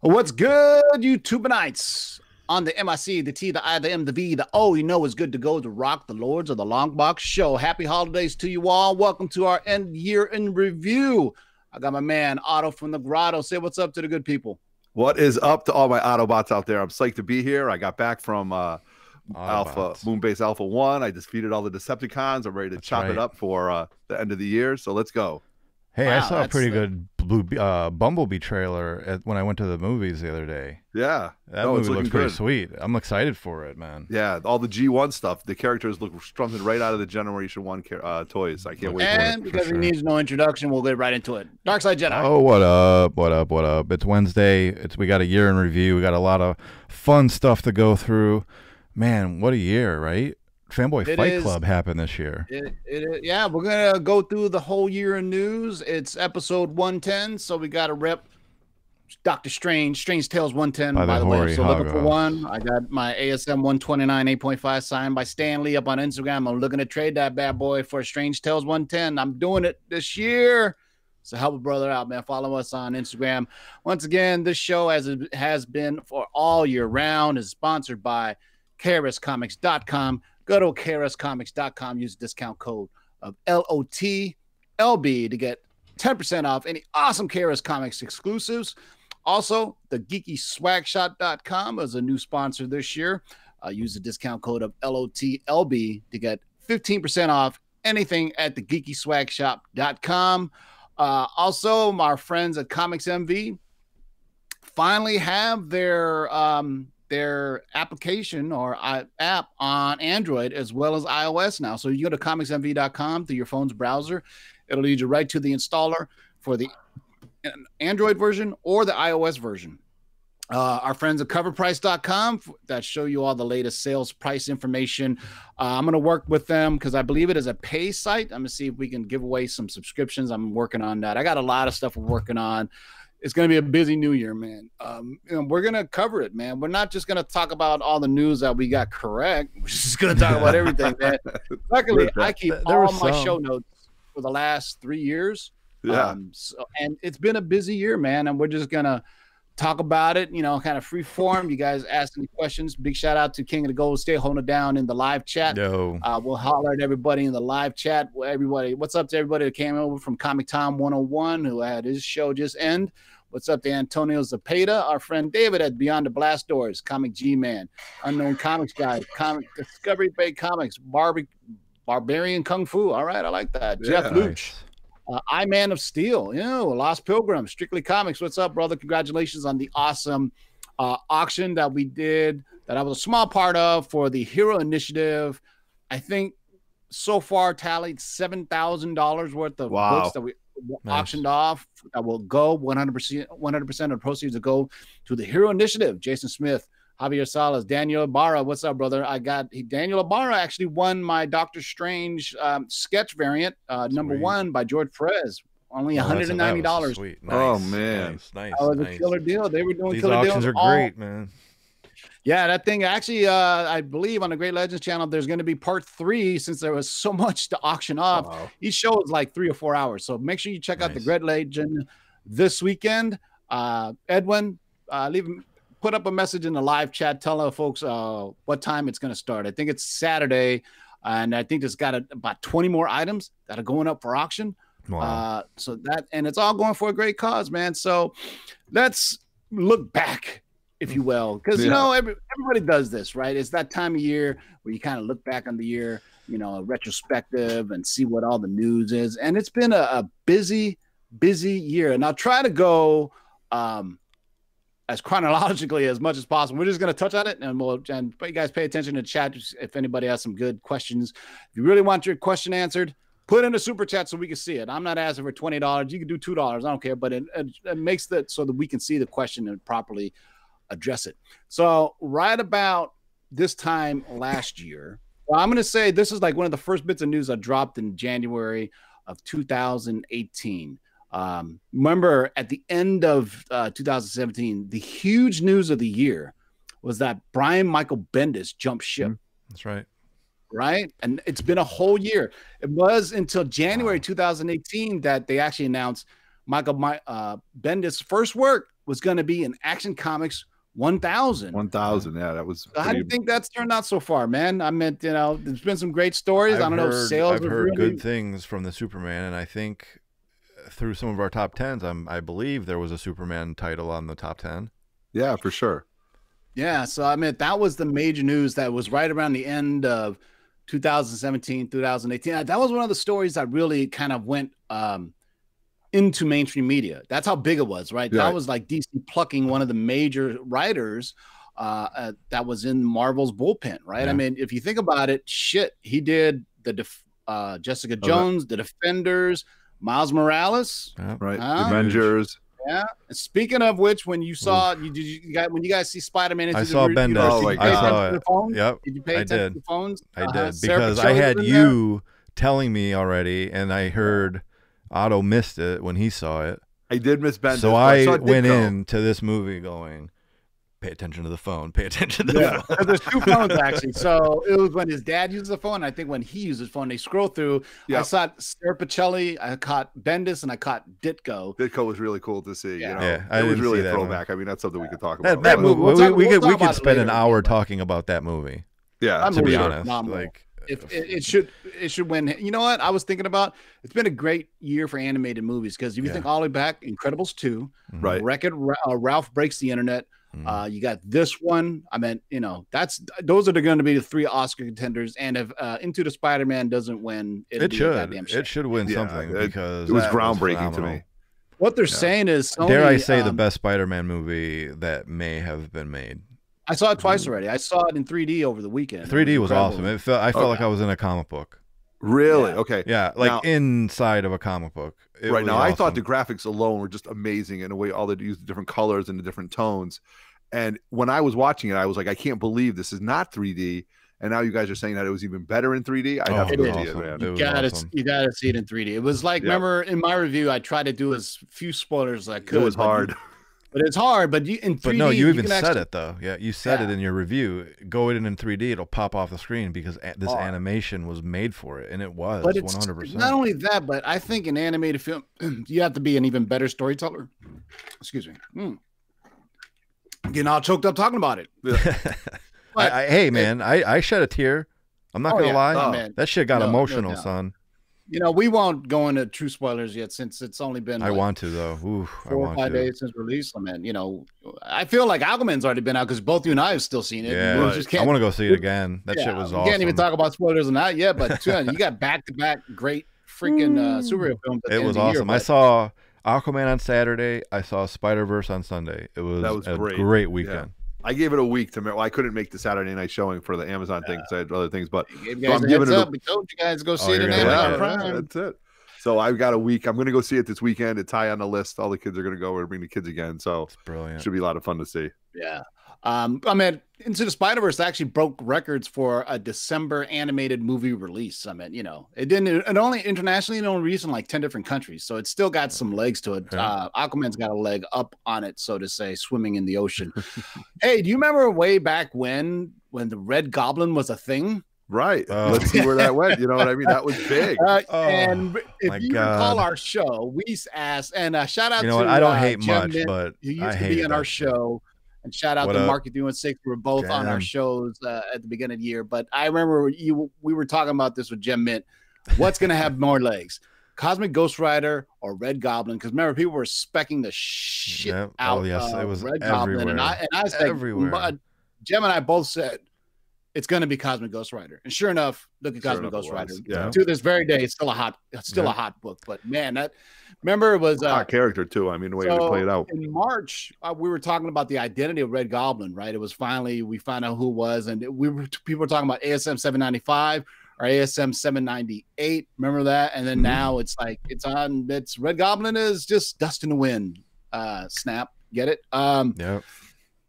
What's good, YouTubeites? On the MIC, the T, the I, the M, the V, the O, you know it's good to go to rock the Lords of the Long Box Show. Happy holidays to you all. Welcome to our end year in review. I got my man Otto from the Grotto. Say what's up to the good people. What is up to all my Autobots out there? I'm psyched to be here. I got back from uh, Alpha Moonbase Alpha One. I defeated all the Decepticons. I'm ready to That's chop right. it up for uh, the end of the year. So let's go. Hey, wow, I saw a pretty the... good blue uh, Bumblebee trailer at, when I went to the movies the other day. Yeah, that no, movie looks pretty good. sweet. I'm excited for it, man. Yeah, all the G1 stuff. The characters look something right out of the Generation One uh, toys. I can't wait. And because sure. he needs no introduction, we'll get right into it. Dark Side Jedi. Oh, what up? What up? What up? It's Wednesday. It's we got a year in review. We got a lot of fun stuff to go through. Man, what a year, right? Fanboy it Fight is, Club happened this year. It, it, yeah, we're gonna go through the whole year in news. It's episode 110, so we got to rep Doctor Strange, Strange Tales 110. By, by the, way, so looking for one. I got my ASM 129 8.5 signed by Stan Lee up on Instagram. I'm looking to trade that bad boy for Strange Tales 110. I'm doing it this year. So help a brother out, man. Follow us on Instagram. Once again, this show, as it has been for all year round, is sponsored by KRSComics.com. Go to KRSComics.com, use the discount code of LOTLB to get 10% off any awesome KRS Comics exclusives. Also, the geekyswagshop.com is a new sponsor this year. Uh, use the discount code of LOTLB to get 15% off anything at the geekyswagshop.com. Uh, also, our friends at Comics MV finally have their um, their application or app on Android as well as iOS now. So you go to comicsmv.com through your phone's browser. It'll lead you right to the installer for the Android version or the iOS version. Uh, our friends at coverprice.com that show you all the latest sales price information. Uh, I'm going to work with them because I believe it is a pay site. I'm going to see if we can give away some subscriptions. I'm working on that. I got a lot of stuff we're working on it's going to be a busy new year, man. Um, you know, we're going to cover it, man. We're not just going to talk about all the news that we got correct. We're just going to talk about everything, man. Luckily, I keep there all my some. show notes for the last three years. Yeah. Um, so, and it's been a busy year, man. And we're just going to talk about it, you know, kind of free form. You guys ask any questions. Big shout out to King of the Gold State holding it down in the live chat. No. Uh, we'll holler at everybody in the live chat. Everybody, what's up to everybody that came over from Comic Time 101 who had his show just end? What's up to Antonio Zapata, our friend David at Beyond the Blast Doors, Comic G Man, Unknown Comics Guy, Comic Discovery Bay Comics, Barbie, Barbarian Kung Fu. All right, I like that. Yeah, Jeff Luch. Uh, I Man of Steel, you know, Lost Pilgrim, Strictly Comics. What's up, brother? Congratulations on the awesome uh, auction that we did, that I was a small part of for the Hero Initiative. I think so far tallied seven thousand dollars worth of wow. books that we nice. auctioned off that will go 100%, 100% of the proceeds will go to the Hero Initiative. Jason Smith, Javier Salas, Daniel Ibarra. What's up, brother? I got he, Daniel Ibarra actually won my Doctor Strange um, sketch variant, uh, number one by George Perez. Only one hundred and ninety dollars. Oh, nice. Oh man, nice, nice. That was nice. a killer deal. They were doing These killer auctions deals. are all, great, man. Yeah, that thing actually, uh, I believe on the Great Legends channel, there's going to be part three since there was so much to auction off. Wow. Each show is like three or four hours. So make sure you check nice. out the Great Legend this weekend. Uh, Edwin, uh, leave put up a message in the live chat. Tell our folks uh, what time it's going to start. I think it's Saturday, and I think there's got a, about 20 more items that are going up for auction. Wow. Uh, so that and it's all going for a great cause, man. So let's look back if you will, because yeah. you know every, everybody does this, right? It's that time of year where you kind of look back on the year, you know, a retrospective and see what all the news is, and it's been a, a busy, busy year. And I'll try to go um, as chronologically as much as possible. We're just going to touch on it, and we'll and you guys pay attention to chat if anybody has some good questions. If you really want your question answered, put in a super chat so we can see it. I'm not asking for twenty dollars. You can do two dollars. I don't care, but it, it, it makes that so that we can see the question properly address it. So, right about this time last year, well, I'm going to say this is like one of the first bits of news I dropped in January of 2018. Um, remember, at the end of uh, 2017, the huge news of the year was that Brian Michael Bendis jumped ship. Mm, that's right. Right. And it's been a whole year. It was until January wow. 2018 that they actually announced Michael uh, Bendis' first work was going to be in Action Comics 1000. 1000, yeah, that was. Pretty... How do you think that's turned out so far, man? I meant, you know, there's been some great stories. I've I do not know sales. I've heard really... good things from the Superman, and I think through some of our top tens, I'm, I believe there was a Superman title on the top 10. Yeah, for sure. Yeah, so I mean, that was the major news that was right around the end of 2017, 2018. That was one of the stories that really kind of went um, into mainstream media. That's how big it was, right? That was like DC plucking one of the major writers uh, uh, that was in Marvel's bullpen, right? Yeah. I mean, if you think about it, shit, he did the def- uh, Jessica Jones, okay. the Defenders, Miles Morales, yeah, right? Avengers. Yeah. speaking of which, when you saw you did you guys when you guys see Spider Man, I saw Bendis. Oh, I saw it. Yep. Did you pay attention I did. to the phones? I uh, did because I had you there? telling me already, and I heard Otto missed it when he saw it. I did miss Bendis. So I, I went into this movie going, pay attention to the phone. Pay attention to the yeah. phone. There's two phones actually. So it was when his dad uses the phone. I think when he uses the phone, they scroll through. Yep. I saw Sara Pichelli, I caught Bendis, and I caught Ditko. Ditko was really cool to see. Yeah, you know? yeah it was really a throwback. One. I mean, that's something yeah. we could talk about. That, that movie, we, we, we, we'll could we could spend an hour talking about that movie. Yeah, to be honest, like. If it, it, should it should win. You know what? I was thinking about. It's been a great year for animated movies because if you yeah. think all the way back, Incredibles two, right? Wreck-It uh, Ralph breaks the internet. Mm. Uh, you got this one. I mean, you know, that's those are going to be the three Oscar contenders. And if uh, Into the Spider Man doesn't win, it should. It should win yeah, something it, because it was groundbreaking was to me. What they're yeah. saying is, Sony, dare I say, um, the best Spider Man movie that may have been made. I saw it twice mm. already. I saw it in 3D over the weekend. 3D was, was awesome. It felt I felt okay. like I was in a comic book. Really? Yeah. Okay. Yeah, like now, inside of a comic book. It right now, awesome. I thought the graphics alone were just amazing in a way. All they used the different colors and the different tones. And when I was watching it, I was like, I can't believe this is not 3D. And now you guys are saying that it was even better in 3D. I have to see it, man. You gotta, awesome. you gotta see it in 3D. It was like, remember in my review, I tried to do as few spoilers as I could. It was hard. But it's hard. But you, in 3D, but no, you, you even said actually, it though. Yeah, you said yeah. it in your review. Go in in 3D, it'll pop off the screen because a- this animation was made for it, and it was 100. percent Not only that, but I think in animated film, you have to be an even better storyteller. Excuse me. Mm getting all choked up talking about it. I, I, hey man, I, I shed a tear. I'm not oh, gonna yeah. lie. Oh, that shit got no, emotional, no son. You know, we won't go into true spoilers yet since it's only been. I want to though. Ooh, four or five to. days since release. I mean, you know, I feel like Aquaman's already been out because both you and I have still seen it. Yeah, I want to go see it again. That yeah, shit was awesome. You can't even talk about spoilers on that yet, but you got back to back great freaking uh, superhero films. It was awesome. Year, I saw Aquaman on Saturday. I saw Spider Verse on Sunday. It was, that was a great, great weekend. Yeah. I gave it a week to. Well, I couldn't make the Saturday night showing for the Amazon yeah. thing because I had other things. But so I'm giving it. A, we told you guys go oh, see it Amazon Prime. That's it. So I've got a week. I'm going to go see it this weekend. It's high on the list. All the kids are going to go. We're bring the kids again. So it's brilliant. Should be a lot of fun to see. Yeah. Um, I mean, Into the Spider Verse actually broke records for a December animated movie release. I mean, you know, it didn't. It only internationally, it only released in like ten different countries, so it's still got some legs to it. Uh, Aquaman's got a leg up on it, so to say, swimming in the ocean. hey, do you remember way back when when the Red Goblin was a thing? Right. Uh, Let's see where that went. You know what I mean? That was big. Uh, oh, and if you God. recall our show, we asked, and uh, shout out you know to what? I don't uh, hate Jim much, Mint, but who used I to be on our show. And shout out what to up? Market Doing Six. We were both Damn. on our shows uh, at the beginning of the year. But I remember you we were talking about this with Jim Mint. What's going to have more legs? Cosmic Ghost Rider or Red Goblin? Because remember, people were specking the shit yep. Oh, out. Oh yes, it was Red everywhere. Goblin, and I and I said, everywhere. Jim and I both said it's going to be Cosmic Ghost Rider. And sure enough, look at sure Cosmic Ghost Rider. Yeah. To this very day, it's still a hot, still yeah. a hot book. But man, that remember it was a uh, hot character too. I mean, the way so they it out. In March, uh, we were talking about the identity of Red Goblin, right? It was finally we found out who was, and we were people were talking about ASM 795 or ASM 798. Remember that? And then mm-hmm. now it's like it's on. It's Red Goblin is just dust in the wind. Uh, snap. Get it? Um, yeah.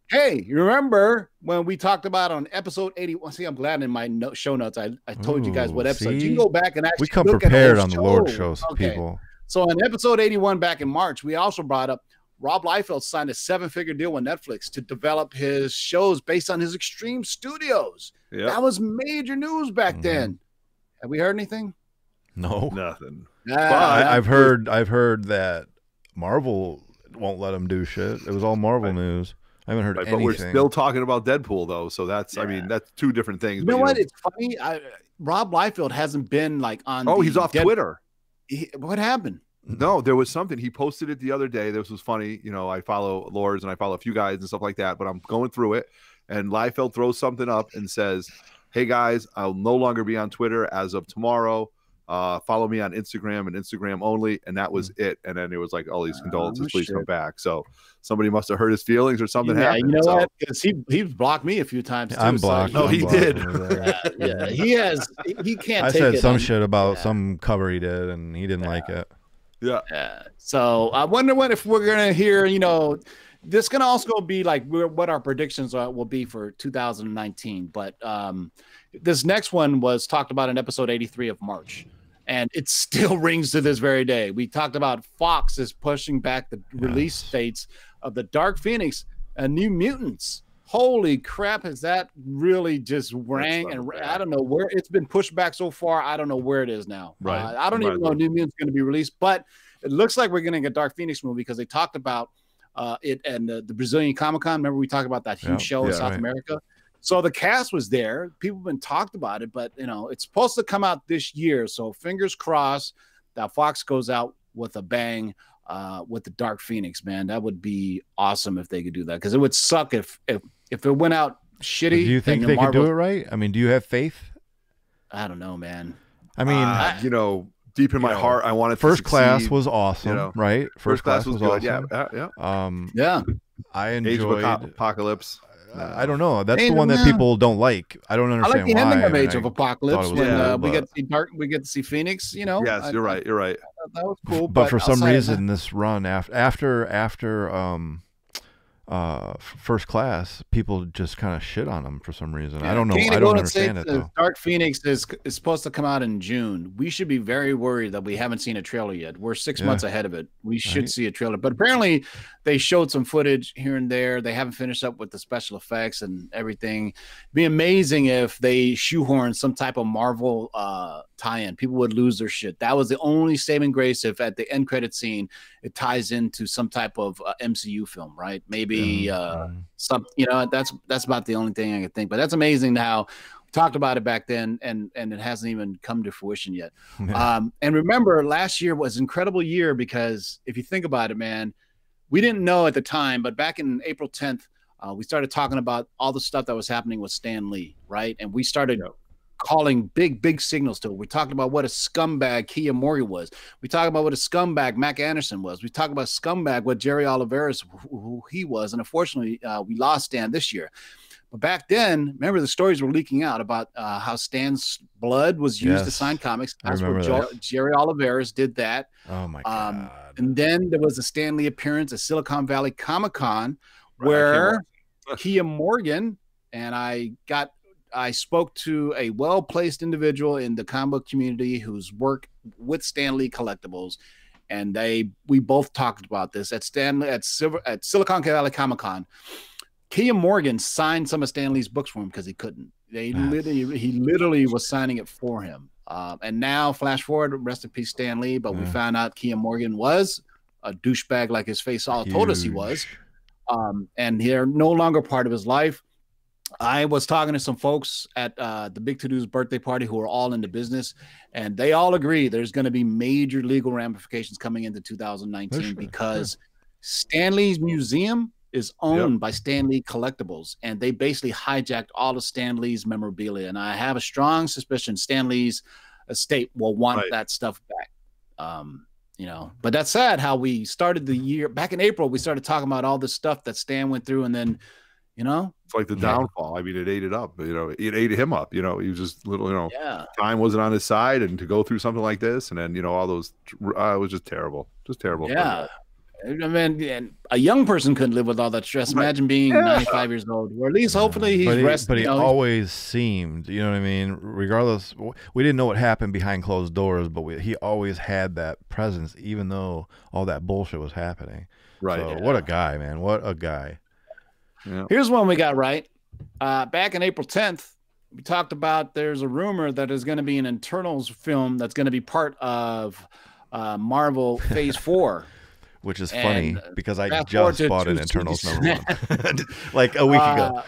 Hey, you remember when we talked about on episode 81? See, I'm glad in my no- show notes I, I told Ooh, you guys what episode. See? You can go back and actually we come prepared on the Lord shows, okay. people. So in episode 81 back in March, we also brought up Rob Liefeld signed a seven-figure deal with Netflix to develop his shows based on his Extreme Studios. Yep. That was major news back mm-hmm. then. Have we heard anything? No, nothing. But I, have heard. I've heard that Marvel won't let him do shit. It was all Marvel right. news. I haven't heard right, anything. But we're still talking about Deadpool though, so that's yeah. I mean that's two different things. You know what? Know, it's funny. I, Rob Liefeld hasn't been like on. Oh, he's off Dead- Twitter. He, what happened? No, there was something. He posted it the other day. This was funny. You know, I follow Lords and I follow a few guys and stuff like that, but I'm going through it and Liefeld throws something up and says, Hey guys, I'll no longer be on Twitter as of tomorrow. Uh, follow me on Instagram and Instagram only. And that was it. And then it was like all these condolences, oh, please shit. come back. So somebody must have hurt his feelings or something yeah, happened. You know so. what? Because he he's blocked me a few times. Too, I'm blocked. So, no, he did. yeah, yeah, he has. He can't. I said some shit about yeah. some cover he did, and he didn't like it. Yeah. yeah. So I wonder what if we're gonna hear, you know, this can also be like what our predictions are, will be for 2019. But um, this next one was talked about in episode 83 of March, and it still rings to this very day. We talked about Fox is pushing back the release dates of the Dark Phoenix and New Mutants. Holy crap! Has that really just rang? And bad. I don't know where it's been pushed back so far. I don't know where it is now. Right. Uh, I don't even know New Mutants going to be released, but it looks like we're getting a Dark Phoenix movie because they talked about uh, it and the, the Brazilian Comic Con. Remember we talked about that huge yeah. show in South right. America. So the cast was there. People have been talked about it, but you know it's supposed to come out this year. So fingers crossed that Fox goes out with a bang uh, with the Dark Phoenix. Man, that would be awesome if they could do that because it would suck if if if it went out shitty. Do you think they Marvel, could do it right? I mean, do you have faith? I don't know, man. I mean, uh, you know, deep in my know, heart, I wanted first class was awesome, you know? right? First, first class, class, was, was awesome. Yeah, yeah, um, yeah. I enjoyed Apocalypse. I don't know. That's the one that people don't like. I don't understand I like the why. ending of Age of Apocalypse when yeah, uh, we get to see Dark, we get to see Phoenix. You know. Yes, I, you're right. You're right. That was cool. But, but for some reason, this run after after after um uh, first class, people just kind of shit on them for some reason. Yeah. I don't know. I don't understand it. Though. Dark Phoenix is is supposed to come out in June. We should be very worried that we haven't seen a trailer yet. We're six yeah. months ahead of it. We should right. see a trailer, but apparently they showed some footage here and there. They haven't finished up with the special effects and everything. It'd be amazing if they shoehorn some type of Marvel uh, tie-in. People would lose their shit. That was the only saving grace. If at the end credit scene it ties into some type of uh, MCU film, right? Maybe uh, some. You know, that's that's about the only thing I can think. But that's amazing how talked about it back then and and it hasn't even come to fruition yet um and remember last year was incredible year because if you think about it man we didn't know at the time, but back in April 10th, uh, we started talking about all the stuff that was happening with Stan Lee, right? And we started. Calling big, big signals to it. We talked about what a scumbag Keya Morgan was. We talked about what a scumbag Max Anderson was. We talked about scumbag what Jerry Olivarez, who, who he was. And unfortunately, uh, we lost Stan this year. But back then, remember the stories were leaking out about uh, how Stan's blood was used yes. to sign comics. That's where jo- Jerry Olivarez did that. Oh my god! Um, and then there was a Stan Lee appearance at Silicon Valley Comic Con right, where Keya Morgan and I got I spoke to a well placed individual in the comic book community who's worked with Stan Lee collectibles, and they we both talked about this at Stan Lee at Silver at Silicon Valley Comic Con. Keya Morgan signed some of Stan Lee's books for him because he couldn't. They literally, he literally was signing it for him. Uh, and now, flash forward, rest in peace, Stan Lee. But yeah. we found out Keya Morgan was a douchebag, like his face all Huge. told us he was. Um, and they're no longer part of his life. I was talking to some folks at uh, the Big To Do's birthday party who are all in the business, and they all agree there's going to be major legal ramifications coming into 2019 sure, because sure. Stan Lee's museum is owned yep. by Stan Lee Collectibles, and they basically hijacked all of Stan Lee's memorabilia. And I have a strong suspicion Stan Lee's estate will want right. that stuff back. Um, you know, but that's sad how we started the year back in April. We started talking about all this stuff that Stan went through, and then, you know, it's like the yeah. downfall. I mean, it ate it up. You know, it ate him up. You know, he was just little. You know, yeah. time wasn't on his side, and to go through something like this, and then you know all those, uh, it was just terrible, just terrible. Yeah. I mean, a young person couldn't live with all that stress. Imagine being yeah. 95 years old, or at least hopefully he's but he, resting. But he always seemed, you know what I mean? Regardless, we didn't know what happened behind closed doors, but we, he always had that presence, even though all that bullshit was happening. Right. So, yeah. What a guy, man. What a guy. Yeah. Here's one we got right. Uh, back in April 10th, we talked about there's a rumor that there's going to be an Eternals film that's going to be part of uh, Marvel Phase 4. which is funny and, uh, because I just bought an Eternals number one like a week uh, ago.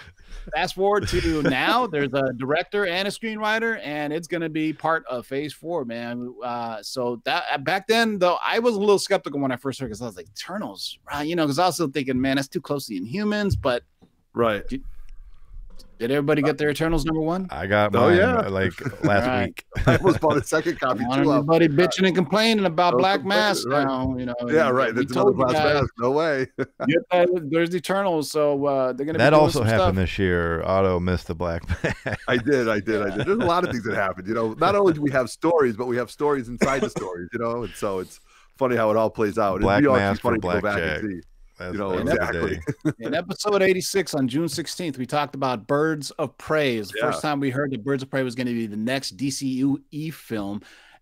Fast forward to now, there's a director and a screenwriter, and it's going to be part of Phase Four, man. Uh, so that uh, back then, though, I was a little skeptical when I first heard because I was like, Eternals, right? You know, because I was still thinking, man, that's too close to the Inhumans, but right. Did everybody get their Eternals number one? I got oh, mine, oh, yeah. like last right. week. I was bought a second copy too. Everybody bitching and complaining about Black Mask right. now. You know, yeah, right. That's another Black Mask. No way. yeah, there's the Eternals, so uh, they're gonna. That also happened stuff. this year. Otto missed the Black Mask. I did. I did. I did. There's a lot of things that happened. You know, not only do we have stories, but we have stories inside the stories. You know, and so it's funny how it all plays out. Black It'd be Mask funny to go back Jack. And. That's you know, exactly. in episode 86 on June 16th, we talked about Birds of Prey. It's the yeah. first time we heard that Birds of Prey was going to be the next DCU film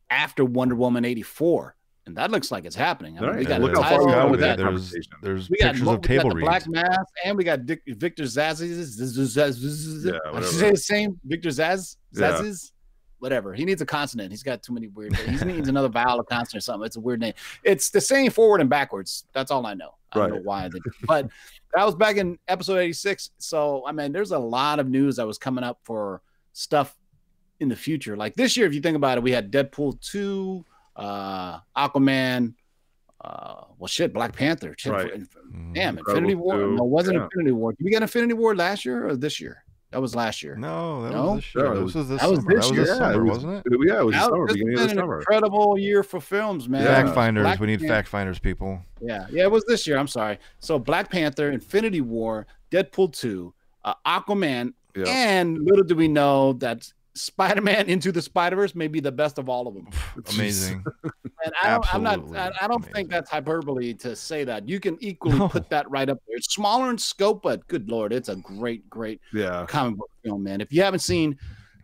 after Wonder Woman 84. And that looks like it's happening. I mean, right. we got Look how far we with that. There's, there's we got, pictures of table reads. Black Mask, and we got Dick, Victor Zsasz's. Yeah, I should say the same. Victor Zsasz, Zsasz's. Yeah whatever. He needs a consonant. He's got too many weird. He needs another vowel, a consonant, or something. It's a weird name. It's the same forward and backwards. That's all I know. I don't know why. They, but that was back in episode 86. So I mean, there's a lot of news that was coming up for stuff in the future. Like this year, if you think about it, we had Deadpool 2, uh, Aquaman, uh, well, shit, Black Panther. Shit, right. Damn, Infinity War. No, it wasn't yeah. Infinity War. Did we get Infinity War last year or this year? That was last year. No, that no? was this year. No, this was this that was summer. This that was this summer, yeah, wasn't it? Yeah, it was that, summer, beginning of the summer. incredible year for films, man. Fact finders. Black we need Panther. fact finders, people. Yeah, yeah, it was this year. I'm sorry. So Black Panther, Infinity War, Deadpool 2, uh, Aquaman, yeah. and little do we know that Spider-Man Into the Spider-Verse may be the best of all of them. Amazing. and I don't, I'm not. I, I don't amazing. think that's hyperbole to say that. You can equally no. put that right up there. It's smaller in scope, but good lord, it's a great, great yeah. comic book film, man. If you haven't seen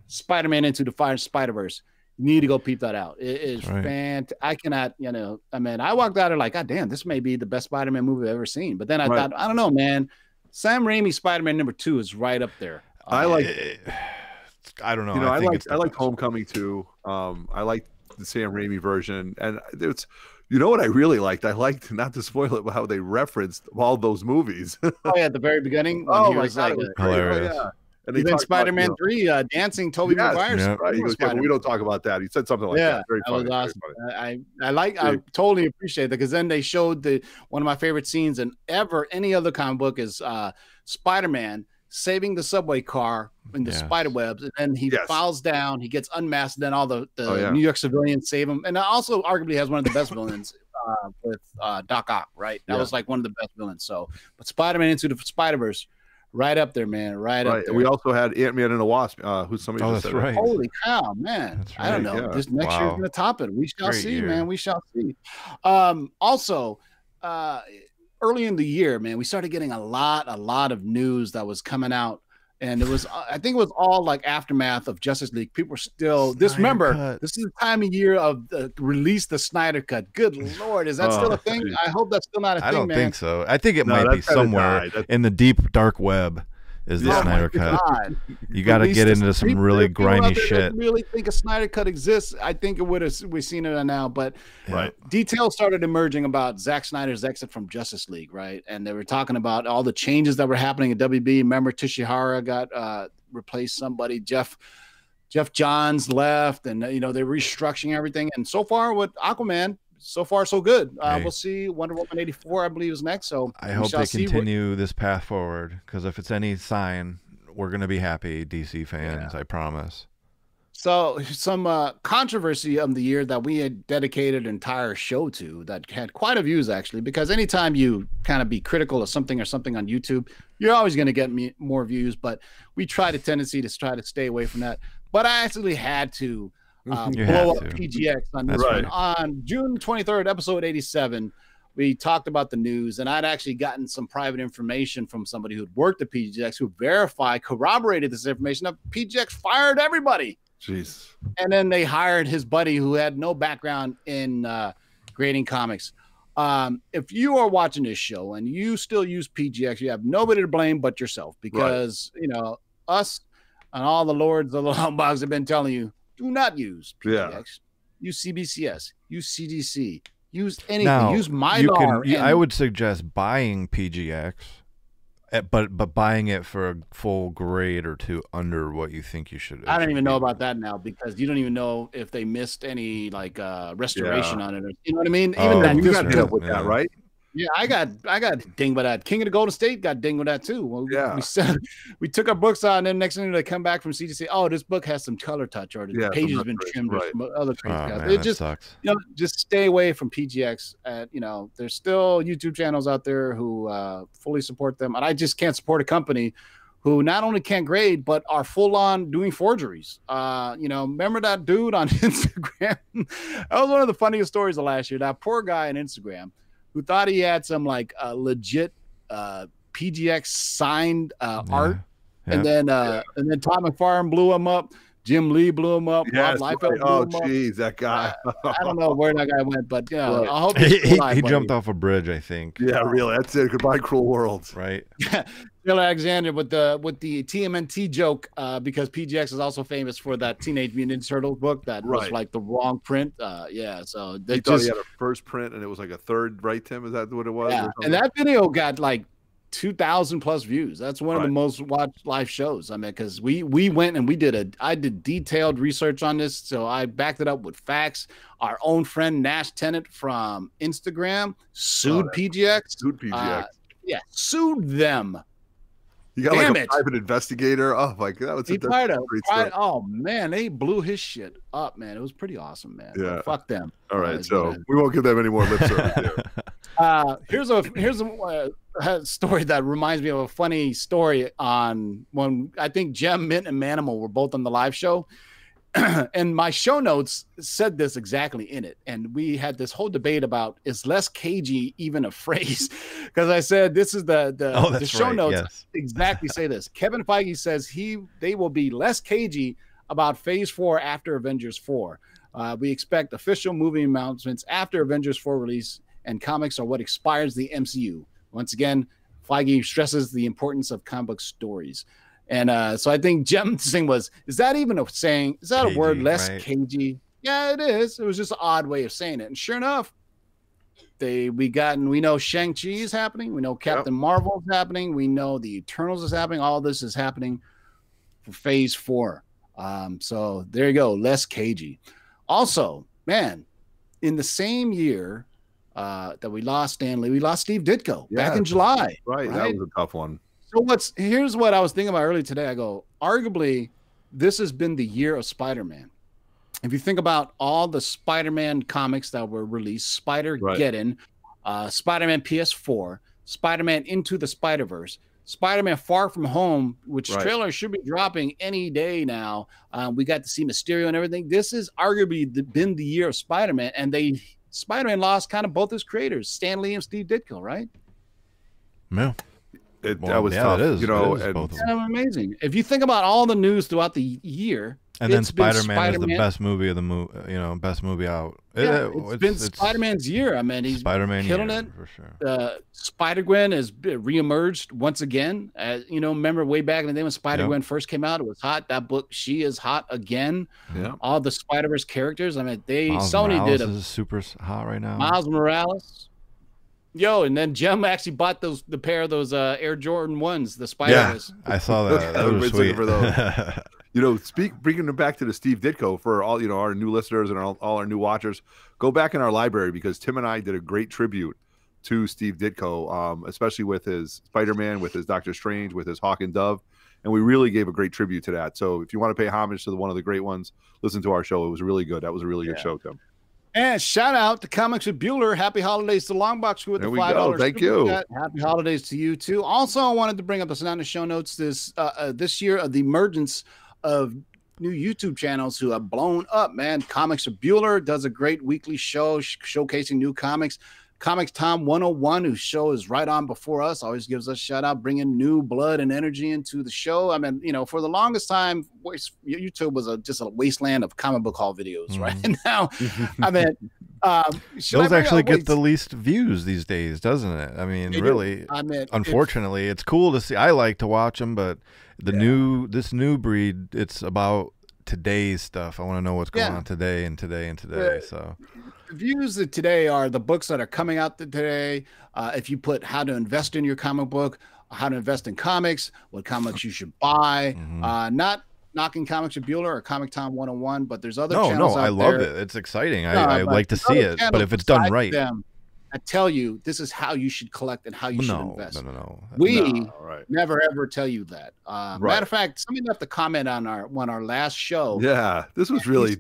Spider-Man Into the Fire Spider-Verse, you need to go peep that out. It is right. fantastic. I cannot, you know, I mean, I walked out of like, God damn, this may be the best Spider-Man movie I've ever seen. But then I right. thought, I don't know, man. Sam Raimi Spider-Man number two is right up there. I uh, like. I don't know. You know, I, I like I like Homecoming too. Um, I like the Sam Raimi version, and it's you know what I really liked? I liked not to spoil it, but how they referenced all those movies. oh yeah, at the very beginning. oh my god, like, hilarious. Oh, yeah. And even Spider-Man about, Three, uh, dancing Tobey yes, Maguire. Yeah. Right. Goes, yeah, we don't talk about that. He said something like yeah, that. Very that funny. Was awesome. I I like. I totally appreciate that because then they showed the one of my favorite scenes in ever any other comic book is uh, Spider-Man saving the subway car in the yes. spider webs, and then he yes. falls down. He gets unmasked, and then all the, the oh, yeah. New York civilians save him. And also, arguably, has one of the best villains uh, with uh, Doc Ock. Right, that yeah. was like one of the best villains. So, but Spider Man into the Spider Verse. Right up there, man. Right, right. up there. We also had Ant Man and the Wasp, uh, who's somebody. Oh, that's right. Holy cow, man! Right, I don't know. Yeah. This next wow. year's gonna top it. We shall Great see, year. man. We shall see. Um, also, uh, early in the year, man, we started getting a lot, a lot of news that was coming out. And it was, I think it was all like aftermath of Justice League. People were still, Snyder this remember, cut. this is the time of year of the release the Snyder cut. Good Lord. Is that oh, still a thing? Geez. I hope that's still not a I thing, I don't man. think so. I think it no, might be somewhere in the deep dark web is the oh Snyder cut. God. You got to get into some really grimy shit. Really think a Snyder cut exists? I think it would have. We've seen it now, but right. details started emerging about Zack Snyder's exit from Justice League, right? And they were talking about all the changes that were happening at WB. Remember, Tsujihara got uh, replaced somebody. Geoff Geoff Johns left, and you know they're restructuring everything. And so far with Aquaman, so far so good. Uh, hey. We'll see. Wonder Woman eighty four, I believe, is next. So I hope they continue what... this path forward because if it's any sign, we're gonna be happy, DC fans. Yeah. I promise. So some uh, controversy of the year that we had dedicated an entire show to that had quite a views actually because anytime you kind of be critical of something or something on YouTube, you're always going to get me more views. But we tried a tendency to try to stay away from that. But I actually had to um, blow up PGX on this right. one. On June 23rd, episode 87, we talked about the news, and I'd actually gotten some private information from somebody who'd worked at PGX who verified, corroborated this information that PGX fired everybody. Jeez. And then they hired his buddy who had no background in uh, grading comics. Um, if you are watching this show and you still use PGX, you have nobody to blame but yourself because, right. you know, us and all the lords of the long box have been telling you do not use PGX. Yeah. Use CBCS. Use CGC. Use anything. Now, use Mylar. Can, I would suggest buying PGX, eh, but but buying it for a full grade or two under what you think you should. I don't even know about that now because you don't even know if they missed any like uh restoration yeah. on it. Or, you know what I mean? Even oh, that you got to deal with yeah. that, right? Yeah, I got I got dinged by that. King of the Golden State got dinged with that too. Well, yeah, we said we took our books out, and then next thing they come back from CGC. Oh, this book has some color touch, or the yeah, page has been trimmed, right. or other crazy oh, Man, it just sucks. you know, just stay away from PGX. At you know, there's still YouTube channels out there who uh, fully support them, and I just can't support a company who not only can't grade but are full on doing forgeries. Uh, you know, remember that dude on Instagram? that was one of the funniest stories of last year. That poor guy on Instagram who thought he had some like uh, legit uh, PGX signed uh, yeah. art, yeah. and then uh, yeah. and then Todd McFarlane blew him up. Jim Lee blew him up. Yes, Rob Liefeld oh, jeez, that guy. I don't know where that guy went, but yeah, right. I hope he, he, he jumped off a bridge. I think. Yeah, really. That's it. Goodbye, cruel world. Right. Bill Alexander with the with the TMNT joke uh, because PGX is also famous for that Teenage Mutant Ninja Turtles book that right. was like the wrong print. Uh, yeah, so they he just, he had a first print and it was like a third, right, Tim? Is that what it was? Yeah, and that video got like 2000 plus views. That's one right. of the most watched live shows. I mean because we we went and we did a i did detailed research on this. So i backed it up with facts. Our own friend nash tennant from instagram sued oh, pgx sued pgx uh, yeah sued them you got Damn like a it. private investigator. Oh my god, that was he a, Oh man, they blew his shit up, man. It was pretty awesome, man. Yeah, but fuck them. All right, so we won't give them any more lip service. uh, here's a here's a, uh, a, story that reminds me of a funny story on when I think Jem Mint and Manimal were both on the live show. and my show notes said this exactly in it. And we had this whole debate about is less cagey even a phrase? Because I said this is the the, oh, the show right. notes yes. exactly say this. Kevin Feige says he they will be less cagey about Phase Four after Avengers Four. Uh, we expect official movie announcements after Avengers 4 release, and comics are what expires the MCU. Once again, Feige stresses the importance of comic book stories. And uh, so I think Jem's thing was, is that even a saying? Is that a word less right. cagey? Yeah, it is. It was just an odd way of saying it. And sure enough, they we gotten we know Shang-Chi is happening, we know Captain yep. Marvel is happening, we know the Eternals is happening, all this is happening for phase four. Um, so there you go, less cagey. Also, man, in the same year uh, that we lost Stan Lee, we lost Steve Ditko yeah, back in July. Right, right, that was a tough one. So what's here's what I was thinking about earlier today. I go, arguably, this has been the year of Spider-Man. If you think about all the Spider-Man comics that were released, Spider-Geddon, right. uh, Spider-Man PS4, Spider-Man Into the Spider-Verse, Spider-Man Far From Home, which right. trailer should be dropping any day now. Um, we got to see Mysterio and everything. This has arguably the, been the year of Spider-Man, and they Spider-Man lost kind of both his creators, Stan Lee and Steve Ditko, right? Yeah. It, well, that was yeah, tough, it is. You know, and, kind of amazing. If you think about all the news throughout the year, and then Spider Man is the best movie of the movie. You know, best movie out. Yeah, it, has been Spider Man's year. I mean, he's Spider Man killing it for sure. Uh, Spider Gwen has reemerged once again. As, you know, remember way back in the day when Spider Gwen yep. first came out, it was hot. That book, she is hot again. Yeah. All the Spider Verse characters. I mean, they Miles Sony Morales did a is super hot right now. Miles Morales. Yo, and then Jem actually bought those the pair of those uh, Air Jordan ones, the Spiders. Yeah, I saw that. that was sweet. For those. you know, speak bringing them back to the Steve Ditko for all you know our new listeners and all, all our new watchers. Go back in our library because Tim and I did a great tribute to Steve Ditko, um, especially with his Spider Man, with his Doctor Strange, with his Hawk and Dove, and we really gave a great tribute to that. So if you want to pay homage to the, one of the great ones, listen to our show. It was really good. That was a really yeah. good show, Tim. And shout out to Comics with Bueller. Happy holidays to Longbox with there the five dollars. Thank you. Happy holidays to you too. Also, I wanted to bring up this on the show notes this uh, uh, this year of the emergence of new YouTube channels who have blown up. Man, Comics with Bueller does a great weekly show sh- showcasing new comics. Comics Time 101, whose show is right on before us, always gives us shout out, bringing new blood and energy into the show. I mean, you know, for the longest time, YouTube was a, just a wasteland of comic book haul videos, mm. right? And now, I mean, um, those actually get the least views these days, doesn't it? I mean, really. I mean, unfortunately, it's, it's, cool to see. I like to watch them, but the yeah. new this new breed, it's about today's stuff. I want to know what's going yeah. on today and today and today. So reviews today are the books that are coming out today. Uh, if you put how to invest in your comic book, how to invest in comics, what comics you should buy, mm-hmm. uh, not knocking comics with Bueller or Comic Time 101, but there's other no, channels. No, no, I love it. It's exciting. No, I, I like to see it, but if it's done right. Them, I tell you, this is how you should collect and how you no, should invest. No, no, no. We no, right. never ever tell you that. Uh, right. Matter of fact, somebody left a comment on our on our last show. Yeah, this was really.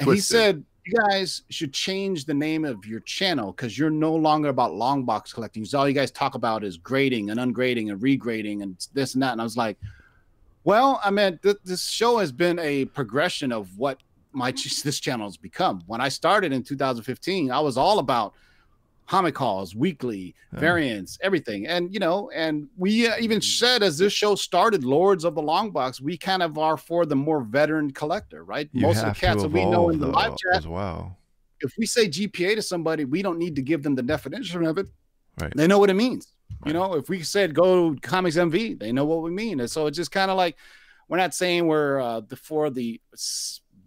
And he said, "You guys should change the name of your channel because you're no longer about long box collecting. All you guys talk about is grading and ungrading and regrading and this and that." And I was like, "Well, I mean, th- this show has been a progression of what my this channel has become. When I started in 2015, I was all about." Comic calls weekly variants everything. And you know and we uh, even said as this show started lords of the long box we kind of are for the more veteran collector right? You most of the cats that we know in the live chat as well. If we say gpa to somebody we don't need to give them the definition of it. Right. They know what it means right. you know? If we said go comics mv they know what we mean. And so it's just kind of like we're not saying we're uh, the for the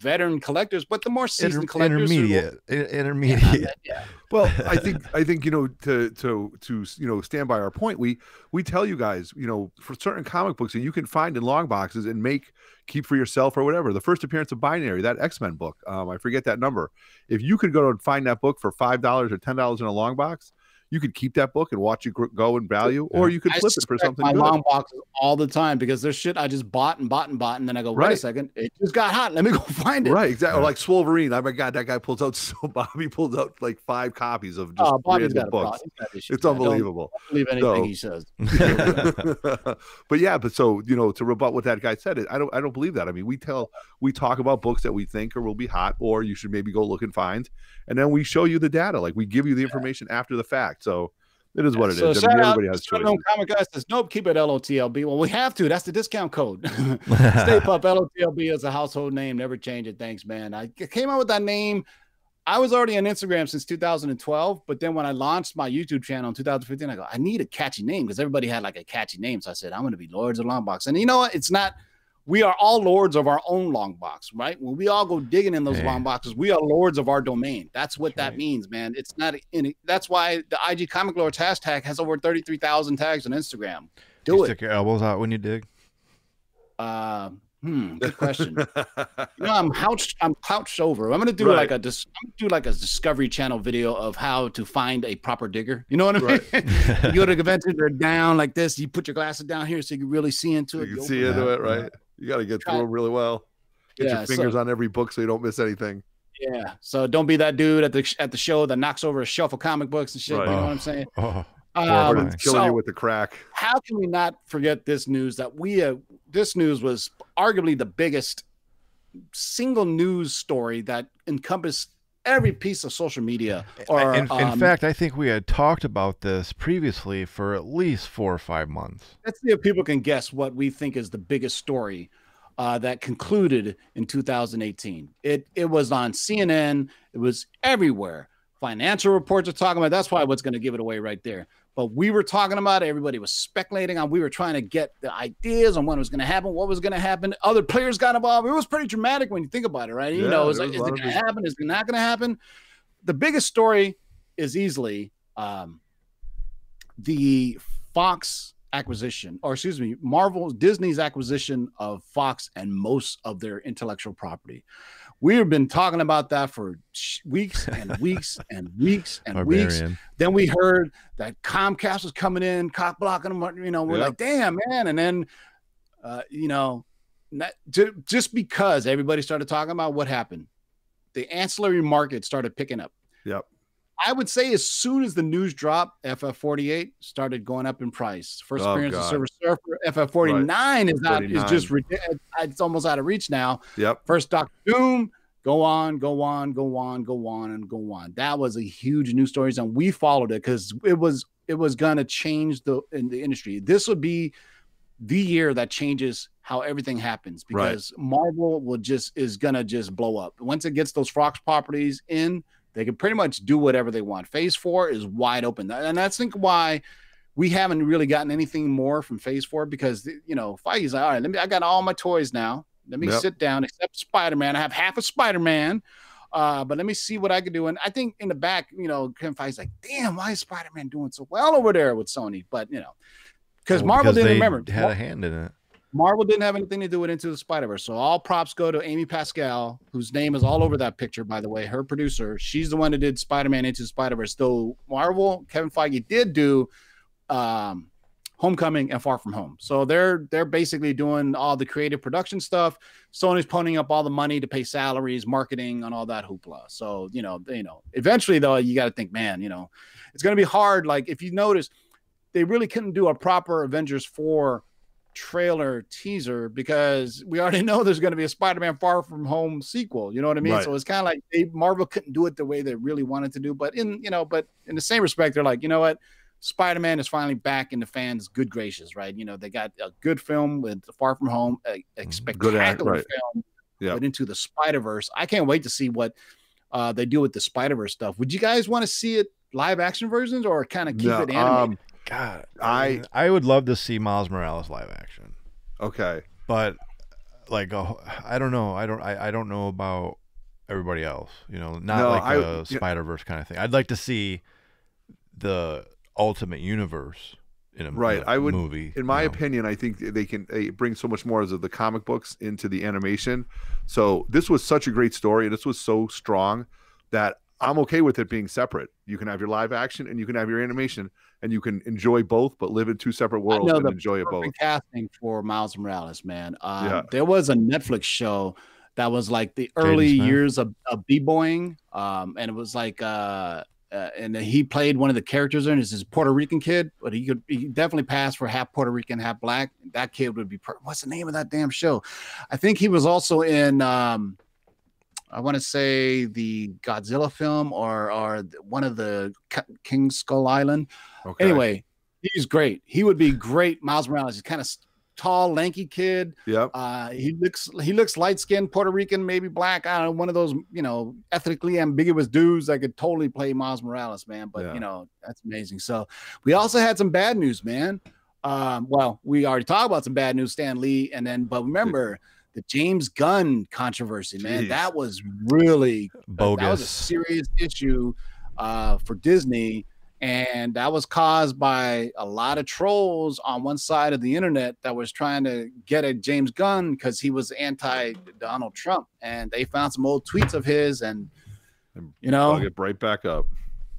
veteran collectors, but the more seasoned Inter- collectors, intermediate, intermediate. Yeah, yeah. Well, I think I think you know to to to you know stand by our point. We we tell you guys, you know, for certain comic books that you can find in long boxes and make keep for yourself or whatever. The first appearance of Binary, that X Men book, um, I forget that number. If you could go and find that book for five dollars or ten dollars in a long box, you could keep that book and watch it go in value, or you could flip it for something. My good. long boxes all the time because there's shit I just bought and bought and bought, and then I go, wait right. a second, it just got hot. Let me go find it. Right, exactly. Or like Swolverine. Oh my god, that guy pulls out so Bobby pulls out like five copies of just oh, random books. It's unbelievable. i believe anything so, he says. but yeah, but so you know, to rebut what that guy said, I don't, I don't believe that. I mean, we tell, we talk about books that we think or will be hot, or you should maybe go look and find, and then we show you the data. Like we give you the information yeah. after the fact. So it is what it so is. I mean, everybody has choices. Comic guy says, nope, keep it LOTLB. Well, we have to. That's the discount code. Stay Puft LOTLB is a household name. Never change it. Thanks, man. I came up with that name. I was already on Instagram since 2012, but then when I launched my YouTube channel in 2015, I go, I need a catchy name because everybody had like a catchy name. So I said, I'm going to be Lords of Longbox. And you know what? It's not – we are all lords of our own long box, right? When we all go digging in those yeah. long boxes, we are lords of our domain. That's what that means, man. It's not any, that's why the IG Comic Lords hashtag has over 33,000 tags on Instagram. Do you it. Stick your elbows out when you dig. Uh, hmm, good question. you know, I'm couched. I'm couched over. I'm gonna do right. like a dis- I'm gonna do like a Discovery Channel video of how to find a proper digger. You know what I mean? Right. you go to a convention, they're down like this. You put your glasses down here so you can really see into it. You can see into it, right? You got to get through them really well. Get yeah, your fingers so, on every book so you don't miss anything. Yeah. So don't be that dude at the at the show that knocks over a shelf of comic books and shit. Right. You know what I'm saying? Oh. Um, killing so you with the crack. How can we not forget this news that we uh, this news was arguably the biggest single news story that encompassed every piece of social media. Or, in, um, in, fact, I think we had talked about this previously for at least four or five months. Let's see if people can guess what we think is the biggest story uh, that concluded in 2018. It it was on CNN. It was everywhere. Financial reports are talking about. That's why what's going to give it away right there. But we were talking about it. Everybody was speculating on. We were trying to get the ideas on when it was going to happen, what was going to happen. Other players got involved. It was pretty dramatic when you think about it, right? Yeah, you know, it was like, is it going to happen? Is it not going to happen? The biggest story is easily um, the Fox acquisition, or excuse me, Marvel Disney's acquisition of Fox and most of their intellectual property. We've been talking about that for weeks and weeks and weeks and Barbarian. weeks. Then we heard that Comcast was coming in, cock blocking them. You know, we're yep. like, damn, man. And then, uh, you know, not, just because everybody started talking about what happened, the ancillary market started picking up. Yep. I would say as soon as the news dropped, FF48 started going up in price. First oh, appearance God. of Silver Surfer, FF49 right. is not 49. is just uh, it's almost out of reach now. Yep. First Doctor Doom, go on, go on, go on, go on, and go on. That was a huge news story, and we followed it because it was it was gonna change the in the industry. This would be the year that changes how everything happens because right. Marvel will just is gonna just blow up once it gets those Fox properties in they can pretty much do whatever they want. Phase four is wide open, and that's think why we haven't really gotten anything more from Phase four because you know Feige's like, all right, let me. I got all my toys now. Let me yep. sit down. Except Spider Man, I have half a Spider Man. Uh, but let me see what I can do. And I think in the back, you know, Kevin Feige's like, damn, why is Spider Man doing so well over there with Sony? But you know, because well, Marvel didn't remember had a hand in it. Marvel didn't have anything to do with Into the Spider Verse. So all props go to Amy Pascal, whose name is all over that picture, by the way. Her producer, she's the one that did Spider Man Into the Spider Verse. Though Marvel, Kevin Feige did do um, Homecoming and Far From Home. So they're they're basically doing all the creative production stuff. Sony's ponying up all the money to pay salaries, marketing, and all that hoopla. So you know, you know, eventually though, you got to think, man, you know, it's going to be hard. Like if you notice, they really couldn't do a proper Avengers four trailer teaser because we already know there's going to be a Spider-Man Far From Home sequel. You know what I mean? Right. So it's kind of like they, Marvel couldn't do it the way they really wanted to do. But in you know, but in the same respect, they're like, you know what? Spider-Man is finally back in the fans' good graces, right? You know, they got a good film with Far From Home, a, a mm-hmm. spectacular right. film. Yeah. But into the Spider-Verse, I can't wait to see what uh, they do with the Spider-Verse stuff. Would you guys want to see it live action versions or kind of keep no, it animated? Um, God, I I would love to see Miles Morales live action. Okay, but like I don't know. I don't. I, I don't know about everybody else. You know, not no, like I, a Spider Verse kind of thing. I'd like to see the Ultimate Universe in a, right. In I would, movie. In my know? opinion, I think they can they bring so much more of the comic books into the animation. So this was such a great story. This was so strong that I'm okay with it being separate. You can have your live action and you can have your animation, and you can enjoy both, but live in two separate worlds and enjoy it both. Casting for Miles Morales, man. Um, yeah. There was a Netflix show that was like the early years of, of b-boying, um, and it was like. Uh, uh, and he played one of the characters in it. Is this Puerto Rican kid, but he could he definitely pass for half Puerto Rican, half black. That kid would be. Per- What's the name of that damn show? I think he was also in. Um, I want to say the Godzilla film or or one of the King Skull Island. Okay. Anyway, he's great. He would be great. Miles Morales. He's kind of tall, lanky kid. Yep. Uh, he looks he looks light skinned, Puerto Rican, maybe black. I don't know, one of those you know ethnically ambiguous dudes that could totally play Miles Morales, man. But yeah. you know that's amazing. So we also had some bad news, man. Um, well, we already talked about some bad news, Stan Lee, and then but remember the James Gunn controversy, man. Jeez. That was really bogus. That was a serious issue uh, for Disney. And that was caused by a lot of trolls on one side of the internet that was trying to get at James Gunn because he was anti Donald Trump. And they found some old tweets of his and, you know, get right back up.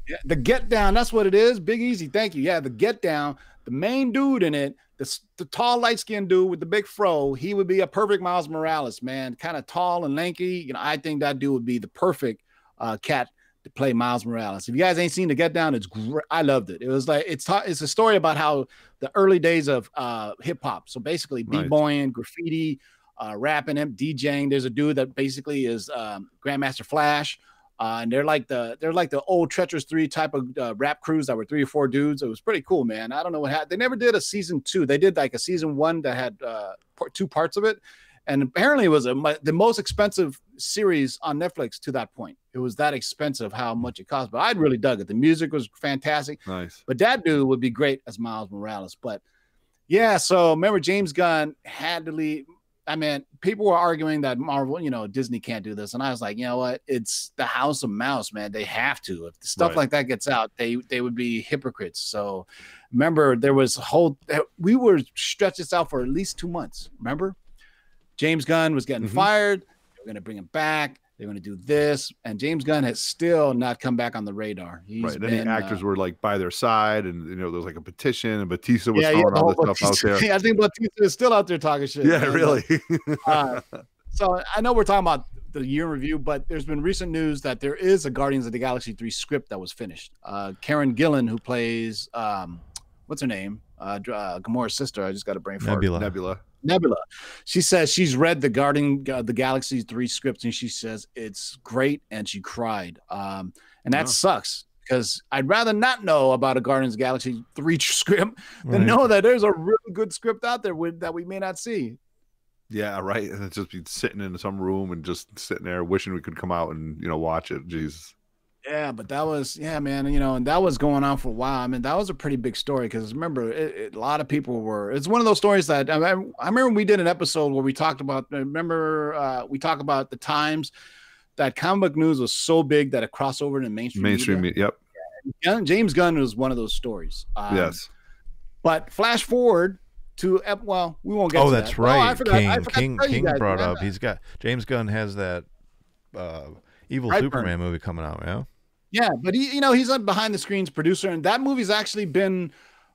Yeah, the get down, that's what it is. Big Easy, thank you. Yeah, the get down, the main dude in it the, the tall, light skinned dude with the big fro, he would be a perfect Miles Morales, man. Kind of tall and lanky. You know, I think that dude would be the perfect uh, cat to play Miles Morales. If you guys ain't seen the Get Down, it's great. I loved it. It was like it's it's a story about how the early days of uh, hip hop. So basically, b-boying, graffiti, uh, rapping, DJing. There's a dude that basically is um, Grandmaster Flash. Uh, and they're like the they're like the old Treacherous Three type of uh, rap crews that were three or four dudes. It was pretty cool, man. I don't know what happened. They never did a season two. They did like a season one that had uh, two parts of it, and apparently it was a, the most expensive series on Netflix to that point. It was that expensive how much it cost, but I really dug it. The music was fantastic. Nice. But that dude would be great as Miles Morales. But yeah, so remember James Gunn had to leave. I mean, people were arguing that Marvel, you know, Disney can't do this, and I was like, you know what? It's the House of Mouse, man. They have to. If stuff right. like that gets out, they they would be hypocrites. So, remember, there was a whole. We were stretched this out for at least two months. Remember, James Gunn was getting mm-hmm. fired. They were going to bring him back. They're going to do this, and James Gunn has still not come back on the radar. He's right. Then been, the actors uh, were like by their side, and you know there was like a petition, and Batista was yeah, throwing yeah, all this stuff out there. I think Batista is still out there talking shit. Yeah, man. really. uh, so I know we're talking about the year in review, but there's been recent news that there is a Guardians of the Galaxy three script that was finished. Uh, Karen Gillan, who plays um, what's her name, uh, uh, Gamora's sister. I just got a brain fart. Nebula. Nebula. Nebula. She says she's read the Guardian uh, the Galaxy three scripts and she says it's great and she cried. Um, and that sucks because I'd rather not know about a Guardians Galaxy three script than right. know that there's a really good script out there with, that we may not see. Yeah, right. And just be sitting in some room and just sitting there wishing we could come out and you know watch it. Jesus. Yeah, but that was yeah, man. You know, and that was going on for a while. I mean, that was a pretty big story because remember, it, it, a lot of people were. It's one of those stories that I, I, remember we did an episode where we talked about. Remember, uh, we talked about the times that comic book news was so big that it crossed over into mainstream. Mainstream, media. yep. James Gunn was one of those stories. Um, yes. But flash forward to well, we won't get. Oh, that's that. right. Oh, forgot, King King King brought up. He's got James Gunn has that uh, evil. Superman movie coming out. Yeah. Yeah, but he, you know, he's a behind the screens producer, and that movie's actually been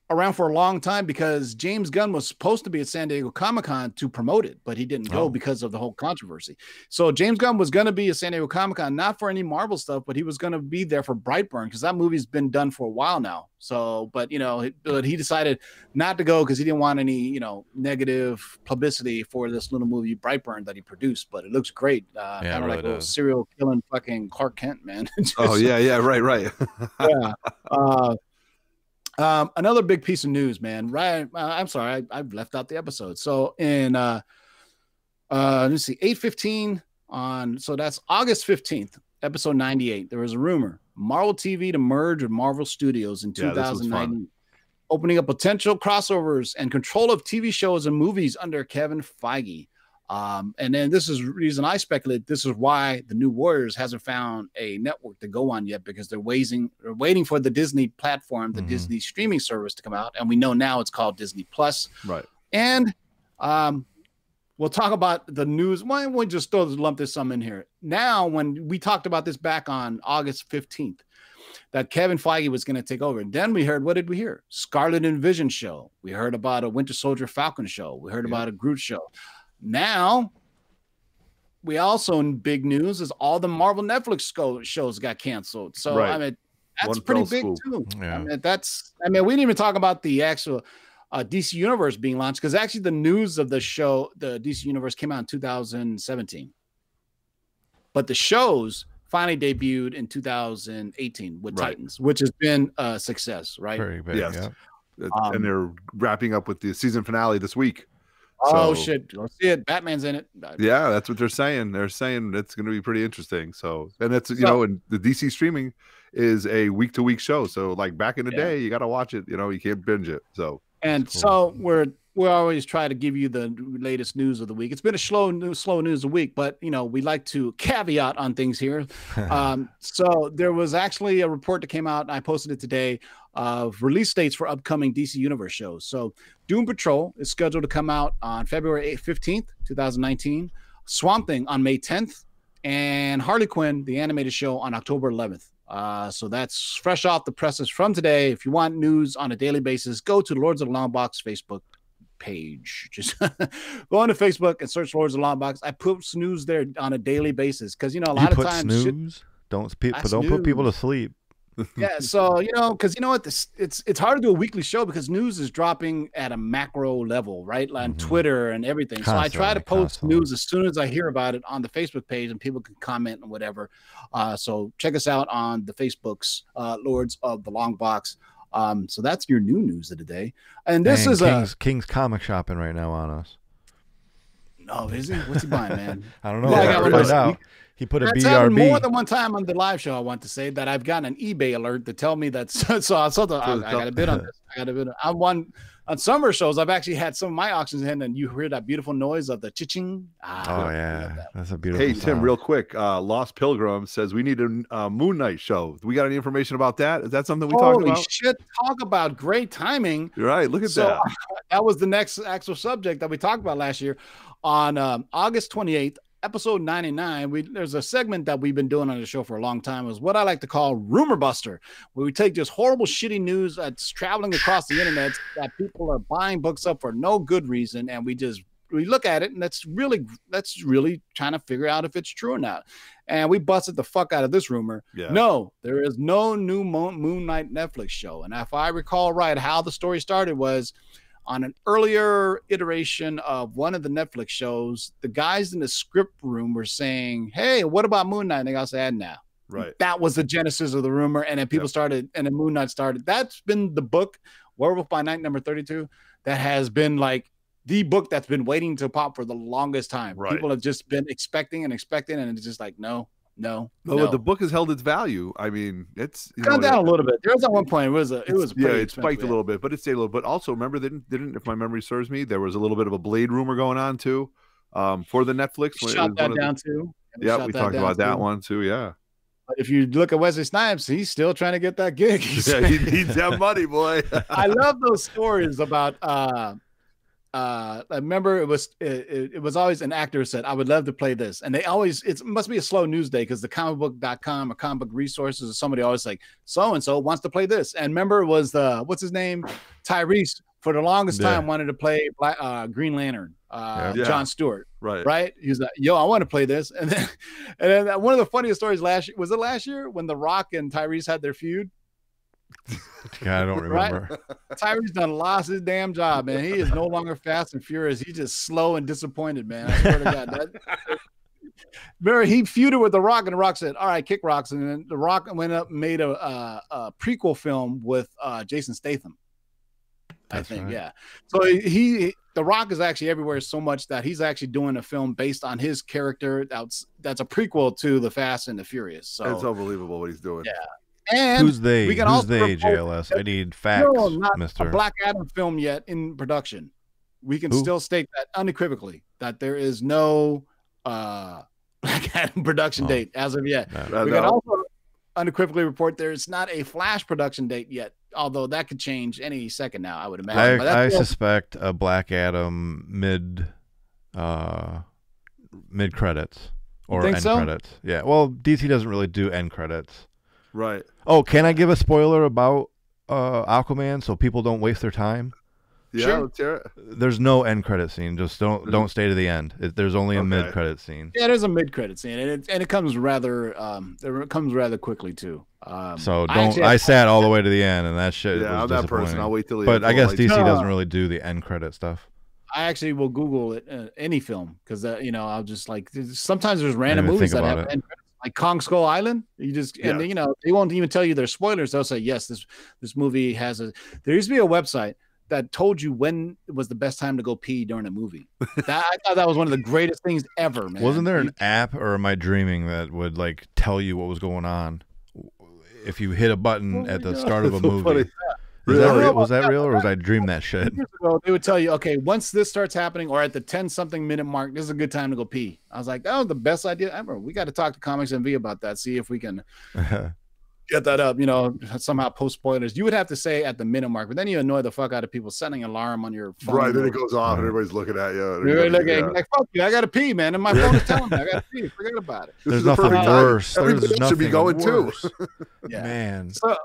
around for a long time because James Gunn was supposed to be at San Diego Comic Con to promote it, but he didn't go oh. because of the whole controversy. So James Gunn was going to be at San Diego Comic Con, not for any Marvel stuff, but he was going to be there for Brightburn because that movie's been done for a while now. So, but you know, but he decided not to go because he didn't want any, you know, negative publicity for this little movie Brightburn that he produced. But it looks great, uh, yeah, kind of really like a serial killing fucking Clark Kent, man. Just, oh yeah, yeah, right, right. yeah. Uh, um, another big piece of news, man. Right, uh, I'm sorry, I, have left out the episode. So in uh, uh, let's see, eight fifteen on. So that's August fifteenth, episode ninety eight. There was a rumor Marvel TV to merge with Marvel Studios in yeah, 2009, opening up potential crossovers and control of TV shows and movies under Kevin Feige. Um, and then this is reason I speculate this is why the new Warriors hasn't found a network to go on yet because they're waiting they're waiting for the Disney platform, the mm-hmm. Disney streaming service to come out, and we know now it's called Disney Plus. Right. And um, we'll talk about the news. Why don't we just throw this, lump this some in here now? When we talked about this back on August fifteenth, that Kevin Feige was going to take over. And then we heard, what did we hear? Scarlet and Vision show. We heard about a Winter Soldier Falcon show. We heard yeah. about a Groot show. Now, we also in big news is all the Marvel Netflix shows got canceled. So right. I mean, that's One pretty big school. too. Yeah. I mean, that's I mean, we didn't even talk about the actual uh, DC Universe being launched because actually the news of the show, the DC Universe, came out in 2017, but the shows finally debuted in 2018 with right. Titans, which has been a success, right? Very big, yes. Yeah. Um, and they're wrapping up with the season finale this week. Oh so, shit! Go see it. Batman's in it. Yeah, that's what they're saying. They're saying it's going to be pretty interesting. So, and it's you so, know, and the DC streaming is a week to week show. So, like back in the yeah. day, you got to watch it. You know, you can't binge it. So, and cool. so we're we always try to give you the latest news of the week. It's been a slow news, slow news a week, but you know we like to caveat on things here. um, so there was actually a report that came out, and I posted it today of release dates for upcoming DC Universe shows. So Doom Patrol is scheduled to come out on February 15th, 2019. Swamp Thing on May 10th, and Harley Quinn, the animated show, on October 11th. Uh, so that's fresh off the presses from today. If you want news on a daily basis, go to the Lords of the Long Box Facebook page. Just go on to Facebook and search Lords of the Long Box. I post news there on a daily basis because you know a lot you of times snooze. Shit, don't people don't put people to sleep yeah, so you know, because you know what, this it's it's hard to do a weekly show because news is dropping at a macro level, right? Like on mm-hmm. Twitter and everything. Constantly, so I try to post constantly. news as soon as I hear about it on the Facebook page, and people can comment and whatever. Uh, so check us out on the Facebooks, uh, Lords of the Long Box. Um, so that's your new news of the day. And this is King's, a King's comic shopping right now on us. No, is he? What's he buying, man? I don't know. Yeah, I got find out. He put a That's BRB. more than one time on the live show. I want to say that I've gotten an eBay alert to tell me that. So, so I, so I, I got a bid on this. I got a bid. On, one on summer shows. I've actually had some of my auctions in, and you hear that beautiful noise of the chiching. Ah, oh yeah, that. that's a beautiful. Hey Tim, real quick, uh, Lost Pilgrim says we need a uh, Moon Knight show. We got any information about that? Is that something we talked about? shit! Talk about great timing. You're right. Look at so, that. that was the next actual subject that we talked about last year on um, August 28th episode 99 we there's a segment that we've been doing on the show for a long time is what i like to call rumor buster where we take this horrible shitty news that's traveling across the internet that people are buying books up for no good reason and we just we look at it and that's really that's really trying to figure out if it's true or not. And we busted the fuck out of this rumor. Yeah. no there is no new moon knight netflix show. And if i recall right how the story started was on an earlier iteration of one of the Netflix shows, the guys in the script room were saying, Hey, what about Moon Knight? And they got said, now. Right. That was the genesis of the rumor. And then people yep. started, and then Moon Knight started. That's been the book, Werewolf by Night, number 32, that has been like the book that's been waiting to pop for the longest time. Right. People have just been expecting and expecting, and it's just like, no, no, no. no. the book has held its value. I mean, it's you gone know, down it, a little bit. There was at one point it was a, it was yeah, it spiked a little bit, but it stayed a little. But also remember, didn't didn't if my memory serves me, there was a little bit of a Blade rumor going on too, um, for the Netflix. Shot that down the, too. Yeah, we talked about too. that one too. Yeah. But if you look at Wesley Snipes, he's still trying to get that gig. yeah, he needs that money, boy. I love those stories about uh uh I remember it was it, it, was always an actor said I would love to play this. And they always it must be a slow news day because the comicbook.com or comic book resources or somebody always like so and so wants to play this. And remember it was the what's his name? Tyrese for the longest yeah. time wanted to play Black, uh, Green Lantern uh, yeah. John Stewart right. right? He's like yo I want to play this. And then and then one of the funniest stories last year was it last year when The Rock and Tyrese had their feud I don't remember. Right? Tyrese done lost his damn job, man. He is no longer fast and furious. He's just slow and disappointed, man. I swear to God. That, remember, he feuded with The Rock, and The Rock said, All right, kick rocks. And then The Rock went up and made a, a, a prequel film with uh, Jason Statham. That's I think, right. yeah. So he, The Rock is actually everywhere so much that he's actually doing a film based on his character. That's that's a prequel to The Fast and the Furious. So it's unbelievable what he's doing. Yeah. And who's they? We can Who's they? JLS. I need facts, Mister. A Black Adam film yet in production. We can Who? still state that unequivocally that there is no uh, Black Adam production oh. date as of yet. No, we no. can also unequivocally report there is not a Flash production date yet, although that could change any second now. I would imagine. I, I suspect a Black Adam mid, uh, mid credits or end so? credits. Yeah. Well, DC doesn't really do end credits. Right. Oh, can I give a spoiler about uh, Aquaman so people don't waste their time? Yeah, sure. let's hear it. There's no end credit scene. Just don't don't stay to the end. It, there's only a okay. mid credit scene. Yeah, there's a mid credit scene, and it and it comes rather um it comes rather quickly too. Um, so don't. I, actually, I sat all the way to the end, and that shit. Yeah, I'm that person. I'll wait till. The end. But I guess DC doesn't really do the end credit stuff. I actually will Google it uh, any film because uh, you know I'll just like sometimes there's random movies that have end credits like Kong Skull Island. You just and you know they won't even tell you their spoilers. They'll say yes, this this movie has a. There used to be a website that told you when was the best time to go pee during a movie. That I thought that was one of the greatest things ever, man. Wasn't there an app or am I dreaming that would like tell you what was going on if you hit a button oh at the God, start of a so movie? Funny. Is that real? Was that real, or was I dream that shit? Ago, they would tell you, okay, once this starts happening, or at the ten something minute mark, this is a good time to go pee. I was like, that was the best idea ever. We got to talk to Comics MV about that. See if we can get that up. You know, somehow post spoilers. You would have to say at the minute mark, but then you annoy the fuck out of people setting alarm on your phone. Right, then it goes off, and uh-huh. everybody's looking at you. You're looking yeah. like, fuck you, I got to pee, man, and my phone is telling me I got to pee. Forget about it. There's nothing worse. There's nothing should be going worse. too. yeah. Man. So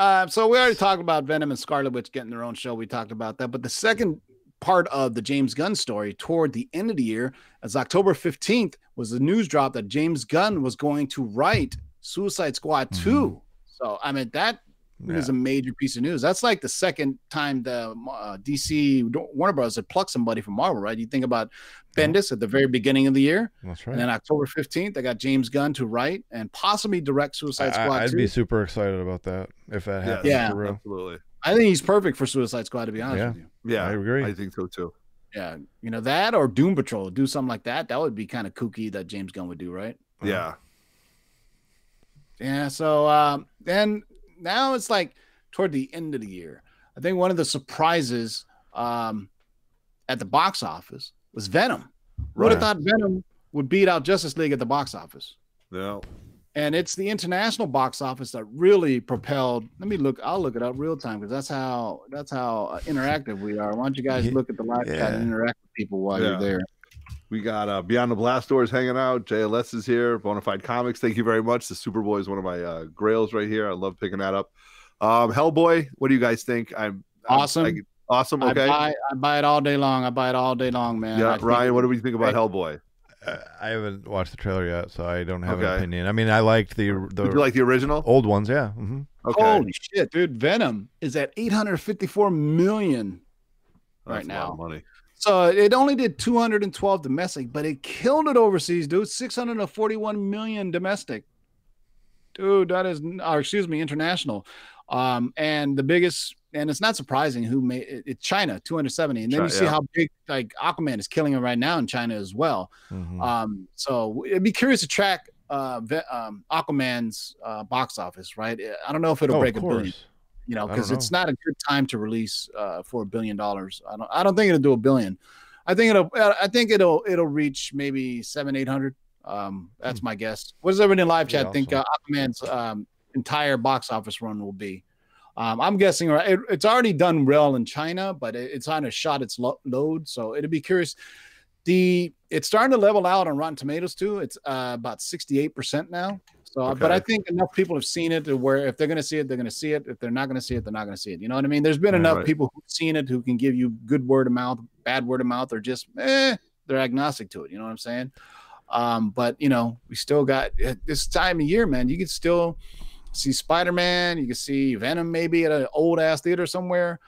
uh, so we already talked about Venom and Scarlet Witch getting their own show. We talked about that, but the second part of the James Gunn story toward the end of the year, as October 15th was the news drop that James Gunn was going to write Suicide Squad 2. Mm-hmm. So I mean that yeah. is a major piece of news. That's like the second time the uh, DC Warner Bros. had plucked somebody from Marvel, right? You think about Bendis at the very beginning of the year. That's right. And then October 15th, they got James Gunn to write and possibly direct Suicide Squad. I, would be super excited about that if that happens. Yeah, yeah absolutely. I think he's perfect for Suicide Squad, to be honest yeah. with you. Yeah, I agree. I think so too. Yeah, you know that or Doom Patrol, do something like that. That would be kind of kooky that James Gunn would do, right? Yeah. Yeah. So um, then now it's like toward the end of the year. I think one of the surprises um, at the box office was Venom. Right. Would have thought Venom would beat out Justice League at the box office. Yeah. And it's the international box office that really propelled. Let me look. I'll look it up real time because that's how that's how uh, interactive we are. Why don't you guys look at the live yeah. chat and interact with people while yeah. you're there? We got uh, Beyond the Blast Doors hanging out. JLS is here. Bonafide Comics. Thank you very much. The Superboy is one of my uh, grails right here. I love picking that up. Um, Hellboy, what do you guys think? I'm awesome. I'm, I, awesome. Okay. I buy, I buy, it all day long. I buy it all day long, man. Yeah, Ryan, what do we think about Hellboy? Uh, I haven't watched the trailer yet, so I don't have okay. an opinion. I mean, I liked the the Did you like the original old ones, yeah. Mm-hmm. Okay. Holy shit, dude! Venom is at 854 million right That's now. money. So it only did 212 domestic, but it killed it overseas, dude. 641 million domestic. Dude, that is, or excuse me, international. Um, and the biggest, and it's not surprising who made it, it's China, 270. And then China, you see yeah. how big like Aquaman is killing it right now in China as well. Mm-hmm. Um, so it'd be curious to track uh, um, Aquaman's uh, box office, right? I don't know if it'll oh, break a billion, you know, because it's not a good time to release uh, for a billion dollars. I don't, I don't think it'll do a billion. I think it'll, I think it'll, it'll reach maybe seven, eight hundred Um, that's hmm. my guess. What does everybody in live chat think uh, Aquaman's um, entire box office run will be? Um, I'm guessing it, it's already done well in China, but it, it's on a shot its lo- load. So it'd be curious. The it's starting to level out on Rotten Tomatoes too. It's uh, about 68 percent now. So, okay. but I think enough people have seen it to where if they're going to see it, they're going to see it. If they're not going to see it, they're not going to see it. You know what I mean? There's been enough right. people who've seen it who can give you good word of mouth, bad word of mouth, or just eh, they're agnostic to it. You know what I'm saying? Um, but you know, we still got this time of year, man. You can still see Spider Man. You can see Venom maybe at an old ass theater somewhere.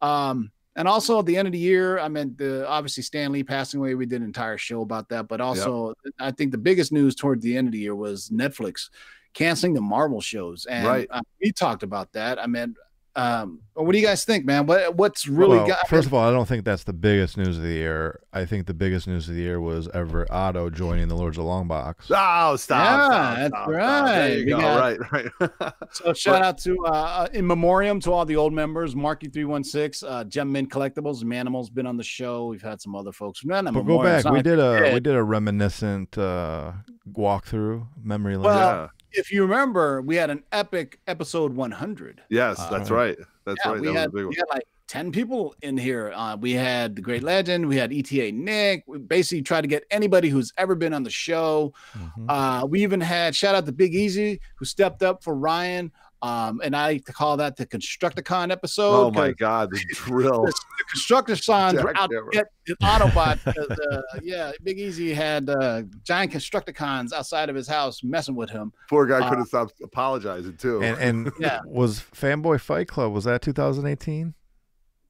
Um, and also at the end of the year, I mean, the obviously Stan Lee passing away. We did an entire show about that, but also yep. I think the biggest news toward the end of the year was Netflix canceling the Marvel shows, and right. uh, we talked about that. I mean, um, what do you guys think, man? What what's really well, got? First of all, I don't think that's the biggest news of the year. I think the biggest news of the year was Everett Otto joining the Lords of Longbox. Oh, stop! Yeah, stop, that's stop, right. Stop. Got, right, right. so shout but, out to uh, uh, in memoriam to all the old members. Marky three one six, uh, Gem Mint Collectibles, Manimal's been on the show. We've had some other folks. No, but go back. We did a we did a reminiscent uh, walkthrough memory lane. Well, if you remember, we had an epic episode 100. Yes, uh, that's right. That's yeah, right. We, that had, we had like 10 people in here. Uh, we had the great legend. We had ETA Nick. We basically tried to get anybody who's ever been on the show. Mm-hmm. Uh, we even had shout out to Big Easy who stepped up for Ryan. Um, and I like to call that the Constructicon episode. Oh my God, the drill! the, the Constructicons were out to get the Autobot. uh, yeah, Big Easy had uh, giant Constructicons outside of his house messing with him. Poor guy uh, couldn't stop apologizing too. And, and yeah. was Fanboy Fight Club was that 2018?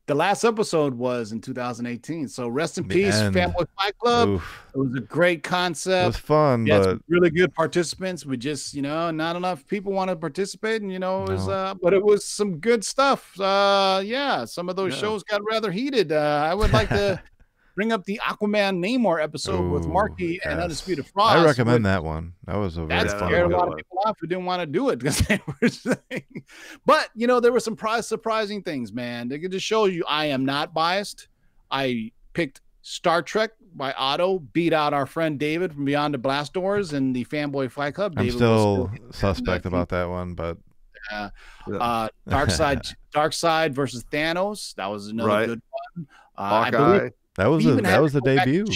The last episode was in 2018. So rest in peace. Fanboy Fight Club. Oof. It was a great concept. It was fun, but really good participants. We just, you know, not enough people want to participate, and you know, it was, no. uh, but it was some good stuff. Uh, yeah, some of those yeah. shows got rather heated. Uh, I would like to bring up the Aquaman Namor episode Ooh, with Marky yes. and Undisputed Frost. I recommend that one. That was a very that fun scared one. a lot of people off who didn't want to do it because they were saying. But you know, there were some surprising things, man. They could just show you I am not biased. I picked Star Trek by Otto, beat out our friend David from Beyond the Blast Doors and the Fanboy Fight Club. I'm still, still suspect about that one, but uh, uh, Darkseid, Darkseid versus Thanos. That was another right. good one. Uh, I believe that was a, that was the debut.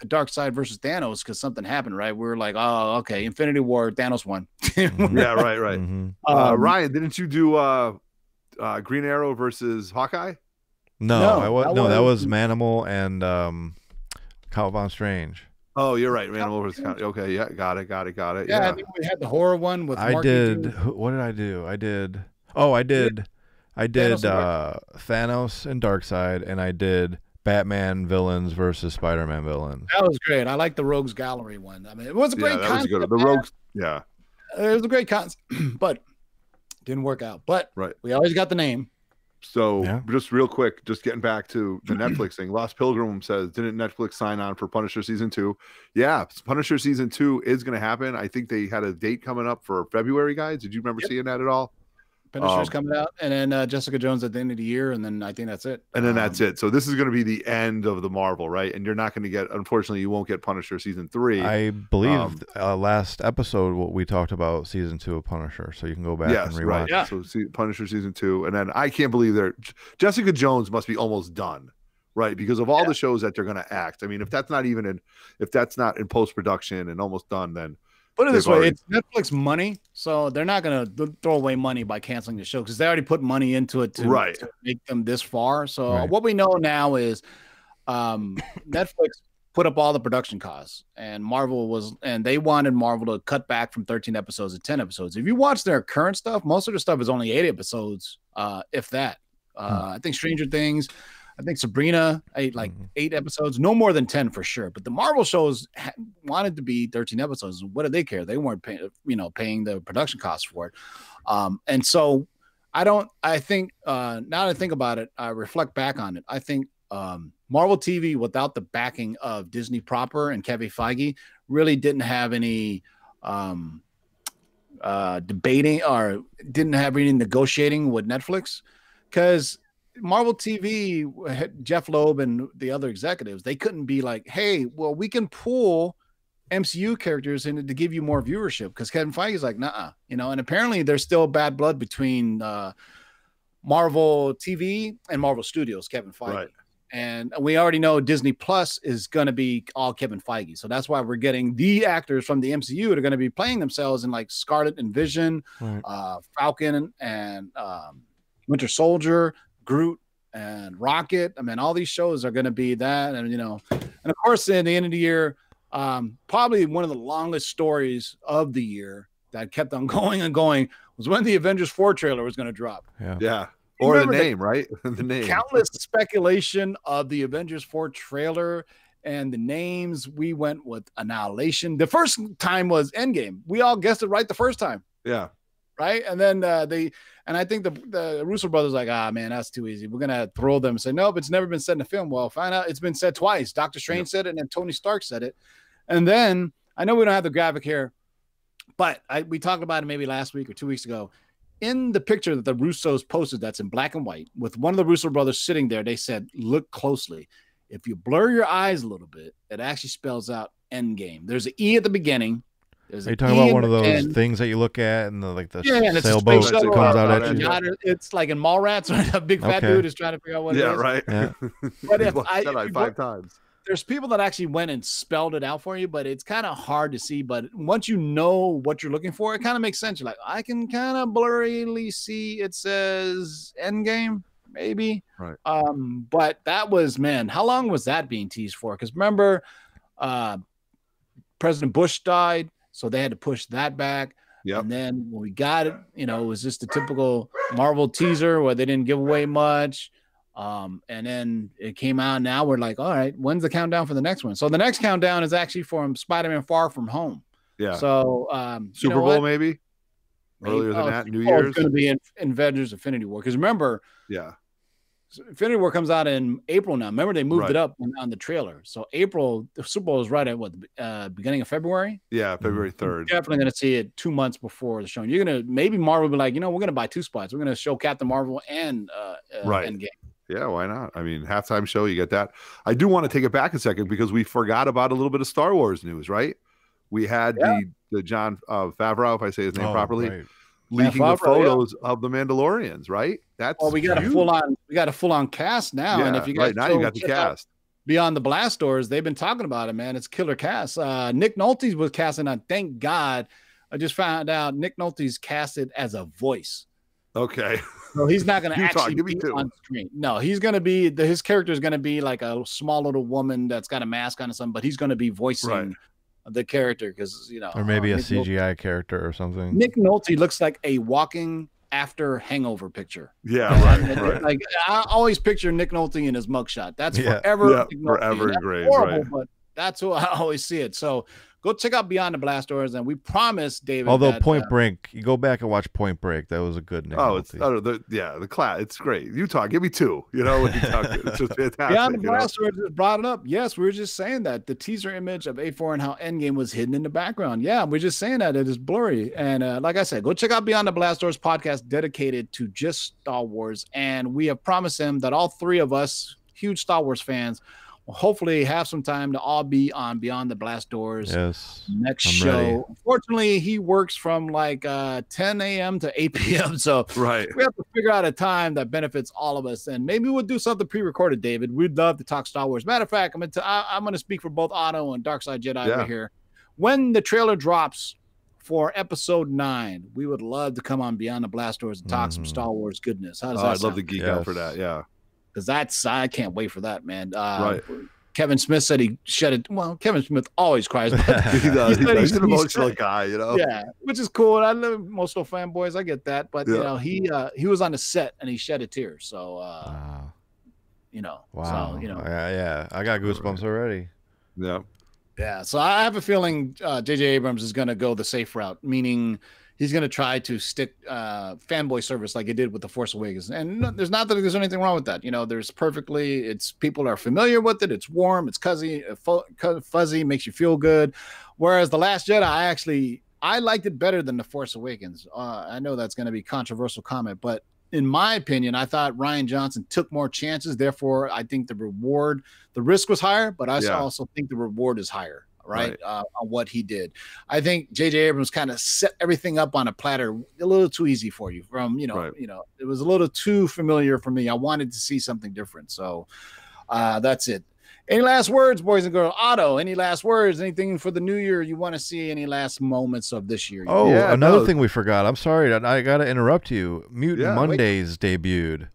The Darkseid versus Thanos because something happened, right? We are like, oh, okay, Infinity War, Thanos won. Mm-hmm. yeah, right, right. Mm-hmm. Uh, um, Ryan, didn't you do uh, uh, Green Arrow versus Hawkeye? No, no, I was, that no, was, that was Manimal and um, Count Von Strange. Oh, you're right. Manimal versus Count. Okay, yeah, got it, got it, got it. Yeah, yeah. we had the horror one with. I did. What did I do? I did. Oh, I did. I did Thanos, uh, Thanos and Darkseid, and I did Batman villains versus Spider-Man villains. That was great. I like the Rogues Gallery one. I mean, it was a great yeah, that concept. The Rogues, yeah, it was a great concept, but didn't work out. But right, we always got the name. So yeah. just real quick, just getting back to the Netflix thing. Lost Pilgrim says, didn't Netflix sign on for Punisher season two? Yeah, Punisher season two is going to happen. I think they had a date coming up for February, guys. Did you remember yep. seeing that at all? Punisher's um, coming out, and then uh, Jessica Jones at the end of the year, and then I think that's it. And then um, that's it. So this is going to be the end of the Marvel, right? And you're not going to get, unfortunately, you won't get Punisher season three. I believe um, uh, last episode what we talked about season two of Punisher, so you can go back yes, and rewatch. Right. Yeah. So see, Punisher season two, and then I can't believe they're Jessica Jones must be almost done, right? Because of all yeah. the shows that they're going to act. I mean, if that's not even in, if that's not in post production and almost done, then Put it this way: already... it's Netflix money, so they're not going to throw away money by canceling the show because they already put money into it to, right. to make them this far. So right. what we know now is um, Netflix put up all the production costs, and Marvel was, and they wanted Marvel to cut back from 13 episodes to 10 episodes. If you watch their current stuff, most of the stuff is only eight episodes, uh, if that. Uh, hmm. I think Stranger Things I think Sabrina ate like mm-hmm. eight episodes, no more than 10 for sure. But the Marvel shows ha- wanted to be 13 episodes. What did they care? They weren't paying, you know, paying the production costs for it. Um, and so I don't, I think, uh, now that I think about it, I reflect back on it. I think um, Marvel TV, without the backing of Disney proper and Kevin Feige, really didn't have any um, uh, debating or didn't have any negotiating with Netflix because Marvel TV, Jeph Loeb and the other executives, they couldn't be like, hey, well, we can pull MCU characters in it to give you more viewership because Kevin Feige's like, nah, you know, and apparently there's still bad blood between uh, Marvel TV and Marvel Studios, Kevin Feige. Right. And we already know Disney Plus is going to be all Kevin Feige. So that's why we're getting the actors from the MCU that are going to be playing themselves in like Scarlet and Vision, right. uh, Falcon and um, Winter Soldier, Groot and Rocket. I mean, all these shows are going to be that. And, you know, and of course, in the end of the year, um, probably one of the longest stories of the year that kept on going and going was when the Avengers 4 trailer was going to drop. Yeah. Yeah. Or the name, the, right? the name. Countless speculation of the Avengers 4 trailer and the names. We went with Annihilation. The first time was Endgame. We all guessed it right the first time. Yeah. Right. And then uh, they, and I think the, the Russo brothers like, ah, man, that's too easy. We're going to throw them and say, nope, it's never been said in a film. Well, find out it's been said twice. Doctor Strange said it, and then Tony Stark said it. And then I know we don't have the graphic here, but I, we talked about it maybe last week or two weeks ago in the picture that the Russos posted that's in black and white with one of the Russo brothers sitting there, they said, look closely. If you blur your eyes a little bit, it actually spells out end game. There's an E at the beginning. There's Are you talking about one of those end. things that you look at and the like the yeah, sailboat that comes out at you? It's like in Mallrats when a big fat okay. dude is trying to figure out what yeah, it is. Right. Yeah, right. but if I, if five times there's people that actually went and spelled it out for you, but it's kind of hard to see. But once you know what you're looking for, it kind of makes sense. You're like, I can kind of blurrily see it says end game, maybe. Right. Um, but that was man, how long was that being teased for? Because remember, uh, President Bush died, so they had to push that back. Yeah. And then when we got it, you know, it was just a typical Marvel teaser where they didn't give away much. Um, and then it came out. Now we're like, all right, when's the countdown for the next one? So the next countdown is actually from Spider-Man Far From Home. Yeah. So um, Super Bowl maybe? maybe earlier than oh, that, New Year's. It's going to be in, in Avengers Infinity War because remember, yeah, Infinity War comes out in April now. Remember they moved right. it up on the trailer. So April, the Super Bowl is right at what uh, beginning of February. Yeah, February mm-hmm. third. Definitely going to see it two months before the show. You're gonna maybe Marvel will be like, you know, we're gonna buy two spots. We're gonna show Captain Marvel and uh, uh right. Endgame. Yeah, why not? I mean, halftime show, you get that. I do want to take it back a second because we forgot about a little bit of Star Wars news, right? We had yeah. the the Jon uh, Favreau, if I say his name oh, properly, right. Leaking Favreau, the photos yeah. of the Mandalorians, right? That's well, we got huge. a full on we got a full on cast now, yeah, and if you guys right now you got the cast. Beyond the Blast Doors, they've been talking about it, man. It's killer cast. Uh, Nick Nolte was casting on. Thank God, I just found out Nick Nolte's casted as a voice. Okay. So he's not going to actually be on screen. No, he's going to be the, his character is going to be like a small little woman that's got a mask on or something, but he's going to be voicing right. The character because you know, or maybe uh, a Nick CGI Nolte, character or something. Nick Nolte looks like a walking after hangover picture. Yeah, right, right. Like I always picture Nick Nolte in his mugshot. That's yeah. forever, yeah, forever engraved. Right. But that's who I always see it. So go check out Beyond the Blast Doors, and we promise, David. Although that, Point uh, Break, you go back and watch Point Break. That was a good name. Oh, it's oh, the, yeah, the class. It's great. Utah, give me two. You know, Utah, it's just fantastic. Beyond the Blast Doors just brought it up. Yes, we were just saying that the teaser image of A4 and how Endgame was hidden in the background. Yeah, we're just saying that it is blurry. And uh, like I said, go check out Beyond the Blast Doors podcast dedicated to just Star Wars, and we have promised him that all three of us, huge Star Wars fans We'll hopefully have some time to all be on Beyond the Blast Doors. Yes. Next I'm show. Ready. Unfortunately, he works from like uh, 10 a.m. to 8 p.m. So right. we have to figure out a time that benefits all of us. And maybe we'll do something pre-recorded, David. We'd love to talk Star Wars. Matter of fact, I'm going to I'm going to speak for both Otto and Dark Side Jedi yeah. over here. When the trailer drops for episode nine, we would love to come on Beyond the Blast Doors and talk mm-hmm. some Star Wars goodness. How does oh, that I'd sound? love to geek yes. out for that. Yeah because that's I can't wait for that, man. Uh, right. Kevin Smith said he shed it. Well, Kevin Smith always cries. But he does. He he's, he's an emotional guy, you know. Yeah, which is cool. I love emotional fanboys. I get that, but yeah. you know, he uh, he was on the set and he shed a tear. So, uh, wow. you know, wow, so, you know, yeah, yeah, I got goosebumps already. Yeah, yeah. So I have a feeling J.J. Uh, Abrams is going to go the safe route, meaning he's going to try to stick uh, fanboy service like he did with the Force Awakens. And no, there's not that there's anything wrong with that. You know, there's perfectly. It's people are familiar with it. It's warm. It's fuzzy. Uh, fuzzy makes you feel good. Whereas the Last Jedi, I actually I liked it better than the Force Awakens. Uh, I know that's going to be controversial comment, but in my opinion, I thought Rian Johnson took more chances. Therefore, I think the reward, the risk was higher, but I yeah. also think the reward is higher. Right, right. Uh, on what he did. I think J.J. Abrams kind of set everything up on a platter a little too easy for you. From you know, right. you know, it was a little too familiar for me. I wanted to see something different, so uh, that's it. Any last words, boys and girls? Otto, any last words? Anything for the new year you want to see? Any last moments of this year? Oh, yeah, another no. thing we forgot. I'm sorry, I got to interrupt you. Mutant yeah, Mondays wait. debuted.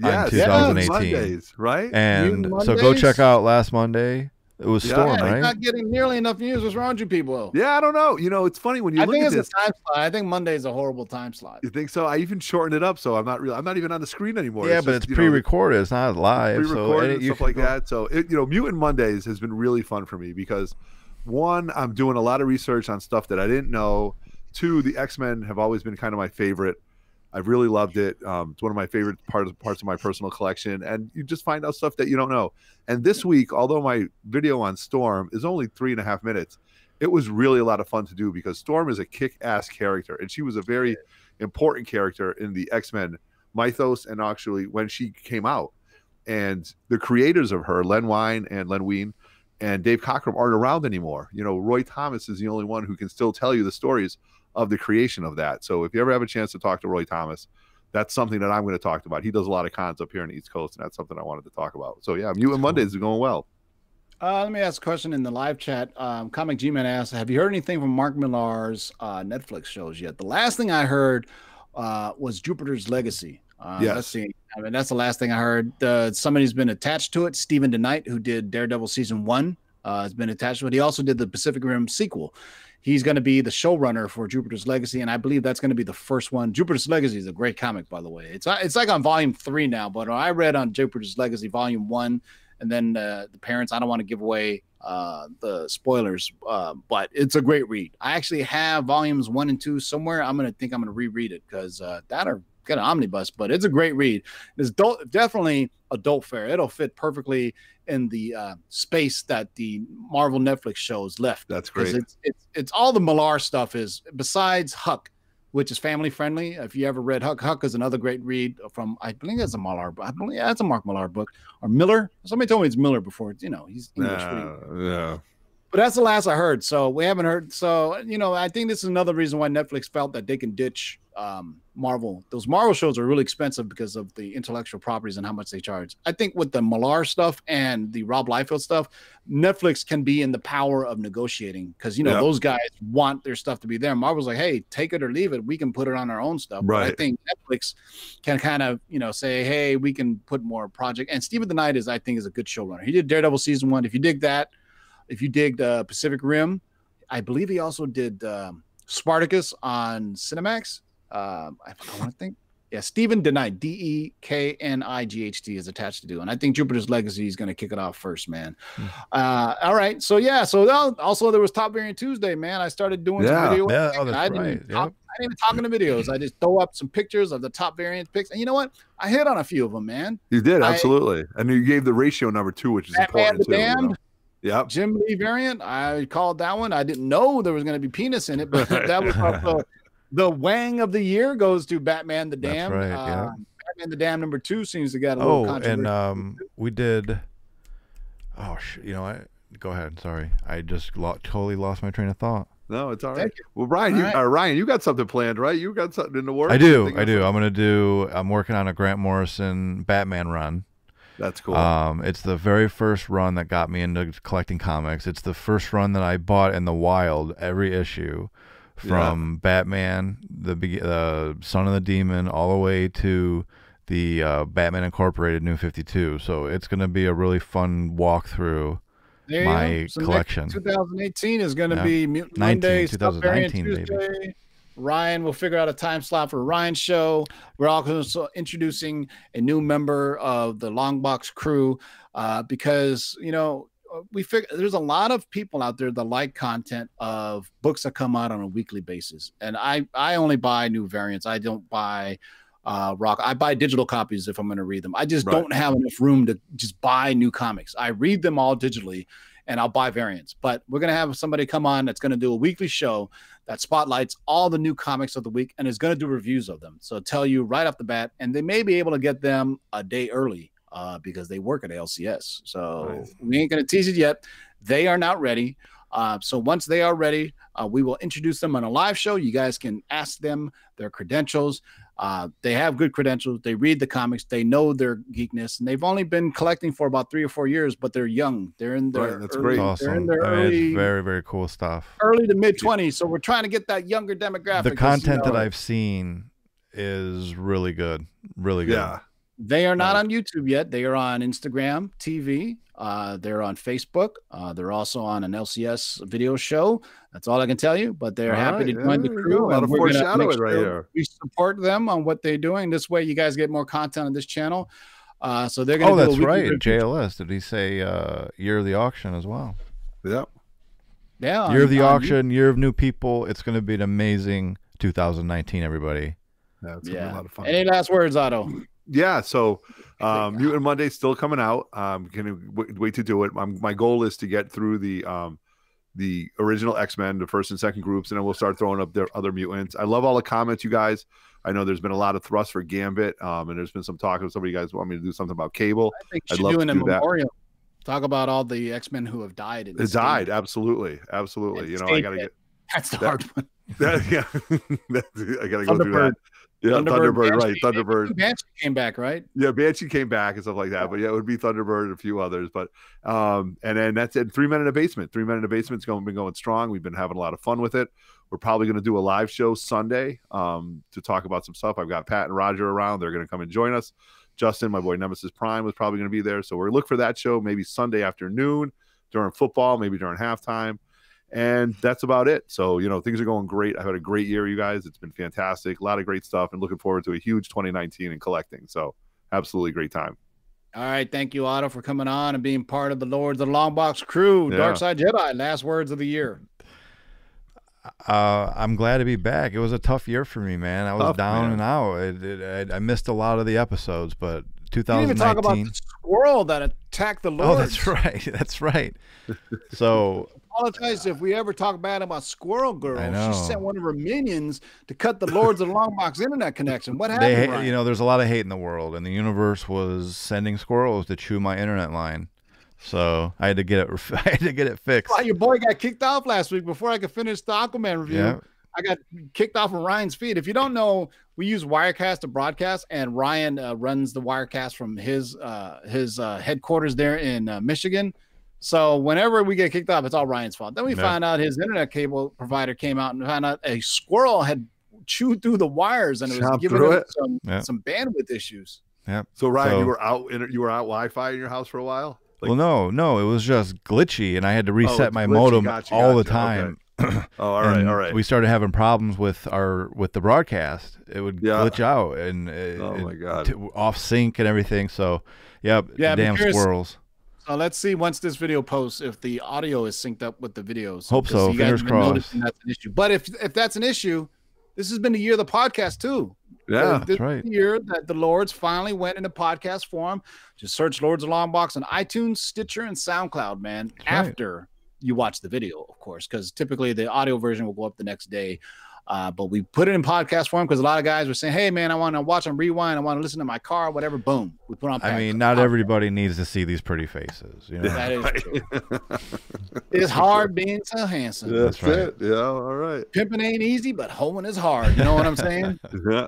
Yes, 2018, yeah, Mondays, right? And so go check out last Monday. It was yeah, Storm, right? Not getting nearly enough news. What's wrong with you people? Yeah, I don't know. You know, it's funny when you I look think at it's this. a time slot. I think Monday is a horrible time slot. You think so? I even shortened it up, so I'm not real. I'm not even on the screen anymore. Yeah, it's but just, it's pre-recorded. Know, it's not live. Pre-recorded so and stuff like go. that. So it, you know, Mutant Mondays has been really fun for me because one, I'm doing a lot of research on stuff that I didn't know. Two, the X Men have always been kind of my favorite. I've really loved it. Um, it's one of my favorite parts parts of my personal collection, and you just find out stuff that you don't know. And this week, although my video on Storm is only three and a half minutes, it was really a lot of fun to do because Storm is a kick-ass character, and she was a very important character in the X-Men mythos, and actually when she came out. And the creators of her, Len Wein and Len Wein, and Dave Cockrum aren't around anymore. You know, Roy Thomas is the only one who can still tell you the stories of the creation of that. So if you ever have a chance to talk to Roy Thomas, that's something that I'm going to talk about. He does a lot of cons up here on the East Coast, and that's something I wanted to talk about. So yeah, Mutant cool. Mondays are going well. Uh, let me ask a question in the live chat. Um, Comic G Man asks, "Have you heard anything from Mark Millar's uh, Netflix shows yet?" The last thing I heard uh, was Jupiter's Legacy. Uh, yes. Let's see. I mean, that's the last thing I heard. Uh, somebody's been attached to it. Steven DeKnight, who did Daredevil season one, uh, has been attached to it. He also did the Pacific Rim sequel he's going to be the showrunner for Jupiter's Legacy, and I believe that's going to be the first one. Jupiter's Legacy is a great comic, by the way. It's it's like on volume three now, but I read on Jupiter's Legacy volume one, and then uh, the parents. I don't want to give away uh, the spoilers, uh, but it's a great read. I actually have volumes one and two somewhere. I'm gonna think I'm gonna reread it because uh, that are got an omnibus, but it's a great read. It's adult, definitely adult fare. It'll fit perfectly in the uh, space that the Marvel Netflix shows left. That's great. It's, it's, it's all the Millar stuff is besides Huck, which is family friendly. If you ever read Huck, Huck is another great read from I believe that's a Millar. I believe yeah, that's a Mark Millar book or Miller. Somebody told me it's Miller before. You know, he's English. Uh, yeah. But that's the last I heard. So we haven't heard. So you know, I think this is another reason why Netflix felt that they can ditch um, Marvel. Those Marvel shows are really expensive because of the intellectual properties and how much they charge. I think with the Millar stuff and the Rob Liefeld stuff, Netflix can be in the power of negotiating because you know those guys want their stuff to be there. Marvel's like, hey, take it or leave it. We can put it on our own stuff. Right. But I think Netflix can kind of you know say, hey, we can put more project. And Steven the DeKnight is, I think, is a good showrunner. He did Daredevil season one. If you dig that, if you dig the Pacific Rim, I believe he also did um, Spartacus on Cinemax um, I, I want to think. Yeah, Steven DeKnight, D E K N I G H T is attached to do, and I think Jupiter's Legacy is going to kick it off first, man. Mm. Uh, all right, so yeah, so also there was Top Variant Tuesday, man. I started doing yeah, some video. Yeah, oh, that's I didn't right. Even talk, I didn't even talk in the videos. I just throw up some pictures of the top variant picks, and you know what? I hit on a few of them, man. You did absolutely, I, and you gave the ratio number two, which is Batman important too. Damned, you know? Yeah, Jim Lee variant. I called that one. I didn't know there was going to be penis in it, but that was also the Wang of the year goes to Batman the Damned. Right, yeah. Um, Batman the Damned number two seems to get a little. Oh, and um, we did. Oh, sh- you know what? Go ahead. Sorry, I just lo- totally lost my train of thought. No, it's all right. Well, Ryan, you, right. uh, Ryan, you got something planned, right? You got something in the works. I do. I do. I'm gonna do. I'm working on a Grant Morrison Batman run. That's cool. Um, it's the very first run that got me into collecting comics. It's the first run that I bought in the wild, every issue from yeah. Batman, the uh, Son of the Demon, all the way to the uh, Batman Incorporated New 52. So it's going to be a really fun walkthrough there my so collection. 2018 is going to yeah. be Mutant 19, Monday, 2019, baby. Ryan will figure out a time slot for Ryan's show. We're also introducing a new member of the Longbox crew uh, because, you know, we figure there's a lot of people out there that like content of books that come out on a weekly basis, and I I only buy new variants. I don't buy uh, rock. I buy digital copies if I'm going to read them. I just right. don't have enough room to just buy new comics. I read them all digitally, and I'll buy variants. But we're going to have somebody come on that's going to do a weekly show that spotlights all the new comics of the week and is going to do reviews of them. So tell you right off the bat, and they may be able to get them a day early uh, because they work at LCS. So nice. we ain't gonna tease it yet. They are not ready. Uh, so once they are ready, uh, we will introduce them on a live show. You guys can ask them their credentials. Uh, they have good credentials. They read the comics. They know their geekness, and they've only been collecting for about three or four years. But they're young. They're in their right, that's early, great. Awesome. They're in their I mean, early, very very cool stuff. Early to mid twenties. So we're trying to get that younger demographic. The content you know, that I've seen is really good. Really good. Yeah. They are not on YouTube yet. They are on Instagram TV. Uh, they're on Facebook. Uh, they're also on an LCS video show. That's all I can tell you. But they're all happy right. to join the crew. A lot of foreshadowing right here. We support them on what they're doing. This way, you guys get more content on this channel. Uh, so they're going to. Oh, that's right. JLS. Did he say uh, year of the auction as well? Yep. Yeah. Year of the auction. Year of new people. It's going to be an amazing 2019. Everybody. Yeah, it's yeah. a lot of fun. Any last words, Otto? Yeah, so um, Mutant Monday still coming out. Um, can wait, wait to do it. My, my goal is to get through the um, the original X Men, the first and second groups, and then we'll start throwing up their other mutants. I love all the comments, you guys. I know there's been a lot of thrust for Gambit, um, and there's been some talk of some of you guys want me to do something about Cable. I think I'd love to do memorial. Talk about all the X Men who have died. They died, game. absolutely, absolutely. you know, I gotta get. That's the that, hard one. That, yeah, I gotta go through that. Yeah, Thunderbird, Thunderbird right? Thunderbird. Banshee came back, right? Yeah, Banshee came back and stuff like that. But yeah, it would be Thunderbird and a few others. But um, and then that's it. Three men in a basement. Three men in a basement's going been going strong. We've been having a lot of fun with it. We're probably going to do a live show Sunday um, to talk about some stuff. I've got Pat and Roger around. They're going to come and join us. Justin, my boy Nemesis Prime, was probably going to be there. So we're look for that show maybe Sunday afternoon during football, maybe during halftime and that's about it. So, you know, things are going great. I've had a great year, you guys. It's been fantastic. A lot of great stuff and looking forward to a huge 2019 and collecting. So, absolutely great time. All right. Thank you, Otto, for coming on and being part of the Lords of the Long Box crew. Yeah. Dark Side Jedi, last words of the year. Uh, I'm glad to be back. It was a tough year for me, man. I was tough, down man. and out. It, it, I, I missed a lot of the episodes, but 2019. You even talk about the squirrel that attacked the Lord. Oh, that's right. That's right. So apologize if we ever talk bad about Squirrel Girl. She sent one of her minions to cut the Lords of the Long Box internet connection. What happened? They, you know, there's a lot of hate in the world, and the universe was sending squirrels to chew my internet line. So I had to get it. I had to get it fixed. Well, your boy got kicked off last week before I could finish the Aquaman review. Yeah. I got kicked off of Ryan's feed. If you don't know, we use Wirecast to broadcast, and Ryan uh, runs the Wirecast from his uh, his uh, headquarters there in uh, Michigan. So whenever we get kicked off, it's all Ryan's fault. Then we yeah. find out his internet cable provider came out and found out a squirrel had chewed through the wires and it was giving him some, yeah. some bandwidth issues. Yeah. So Ryan, so, you were out in you were out Wi-Fi in your house for a while. Like, well, no, no, it was just glitchy, and I had to oh, reset oh, my glitchy. modem gotcha, all gotcha. the time. Okay. oh, all right, all right. We started having problems with our with the broadcast. It would yeah. glitch out and uh, oh, it, oh my god, t- off sync and everything. So, yep, yeah, damn squirrels. Uh, let's see once this video posts if the audio is synced up with the videos. Hope so. Fingers crossed. That's an issue. But if if that's an issue, this has been the year of the podcast too. Yeah, this that's right. year that the Lords finally went into podcast form. Just search Lords of Long Box on iTunes, Stitcher, and SoundCloud. Man, that's after right. you watch the video, of course, because typically the audio version will go up the next day. Uh, but we put it in podcast form because a lot of guys were saying, "Hey, man, I want to watch on rewind. I want to listen to my car, whatever." Boom, we put on. I mean, not everybody needs to see these pretty faces. You know? That is true. it's hard being so handsome. That's, That's right. It. Yeah, all right. Pimping ain't easy, but hoeing is hard. You know what I'm saying? yeah.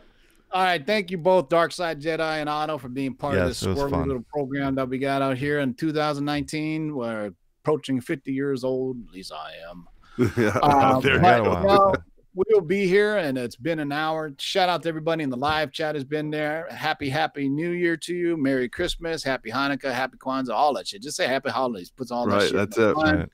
All right, thank you both, Dark Side Jedi and Otto, for being part yes, of this squirrely little program that we got out here in 2019. We're approaching 50 years old, at least I am. yeah, um, there but, we'll be here and it's been an hour. Shout out to everybody in the live chat has been there. Happy, happy new year to you. Merry Christmas, happy Hanukkah, happy Kwanzaa, all that shit. Just say happy holidays. Puts all right, that shit. That's it. Right.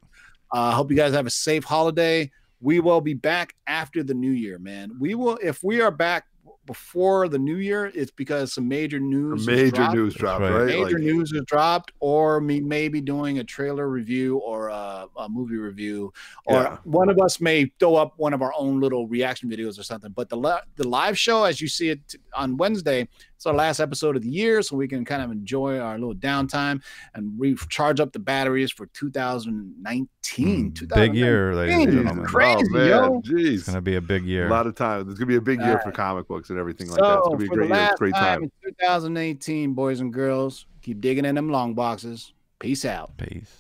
Uh, hope you guys have a safe holiday. We will be back after the new year, man. We will, if we are back before the new year, it's because some major news. major news dropped, right? right? Major like, news has dropped, or me maybe doing a trailer review or a, a movie review, or yeah. one of us may throw up one of our own little reaction videos or something. But the the live show, as you see it on Wednesday, It's our last episode of the year, so we can kind of enjoy our little downtime and recharge up the batteries for 2019. Mm, big year, ladies and gentlemen. Crazy, oh, man. yo. Jeez. It's gonna be a big year. A lot of time. It's gonna be a big year for comic books and everything like that. It's gonna be a great year. Great time. In 2018, boys and girls, keep digging in them long boxes. Peace out. Peace.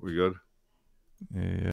We good? Yeah.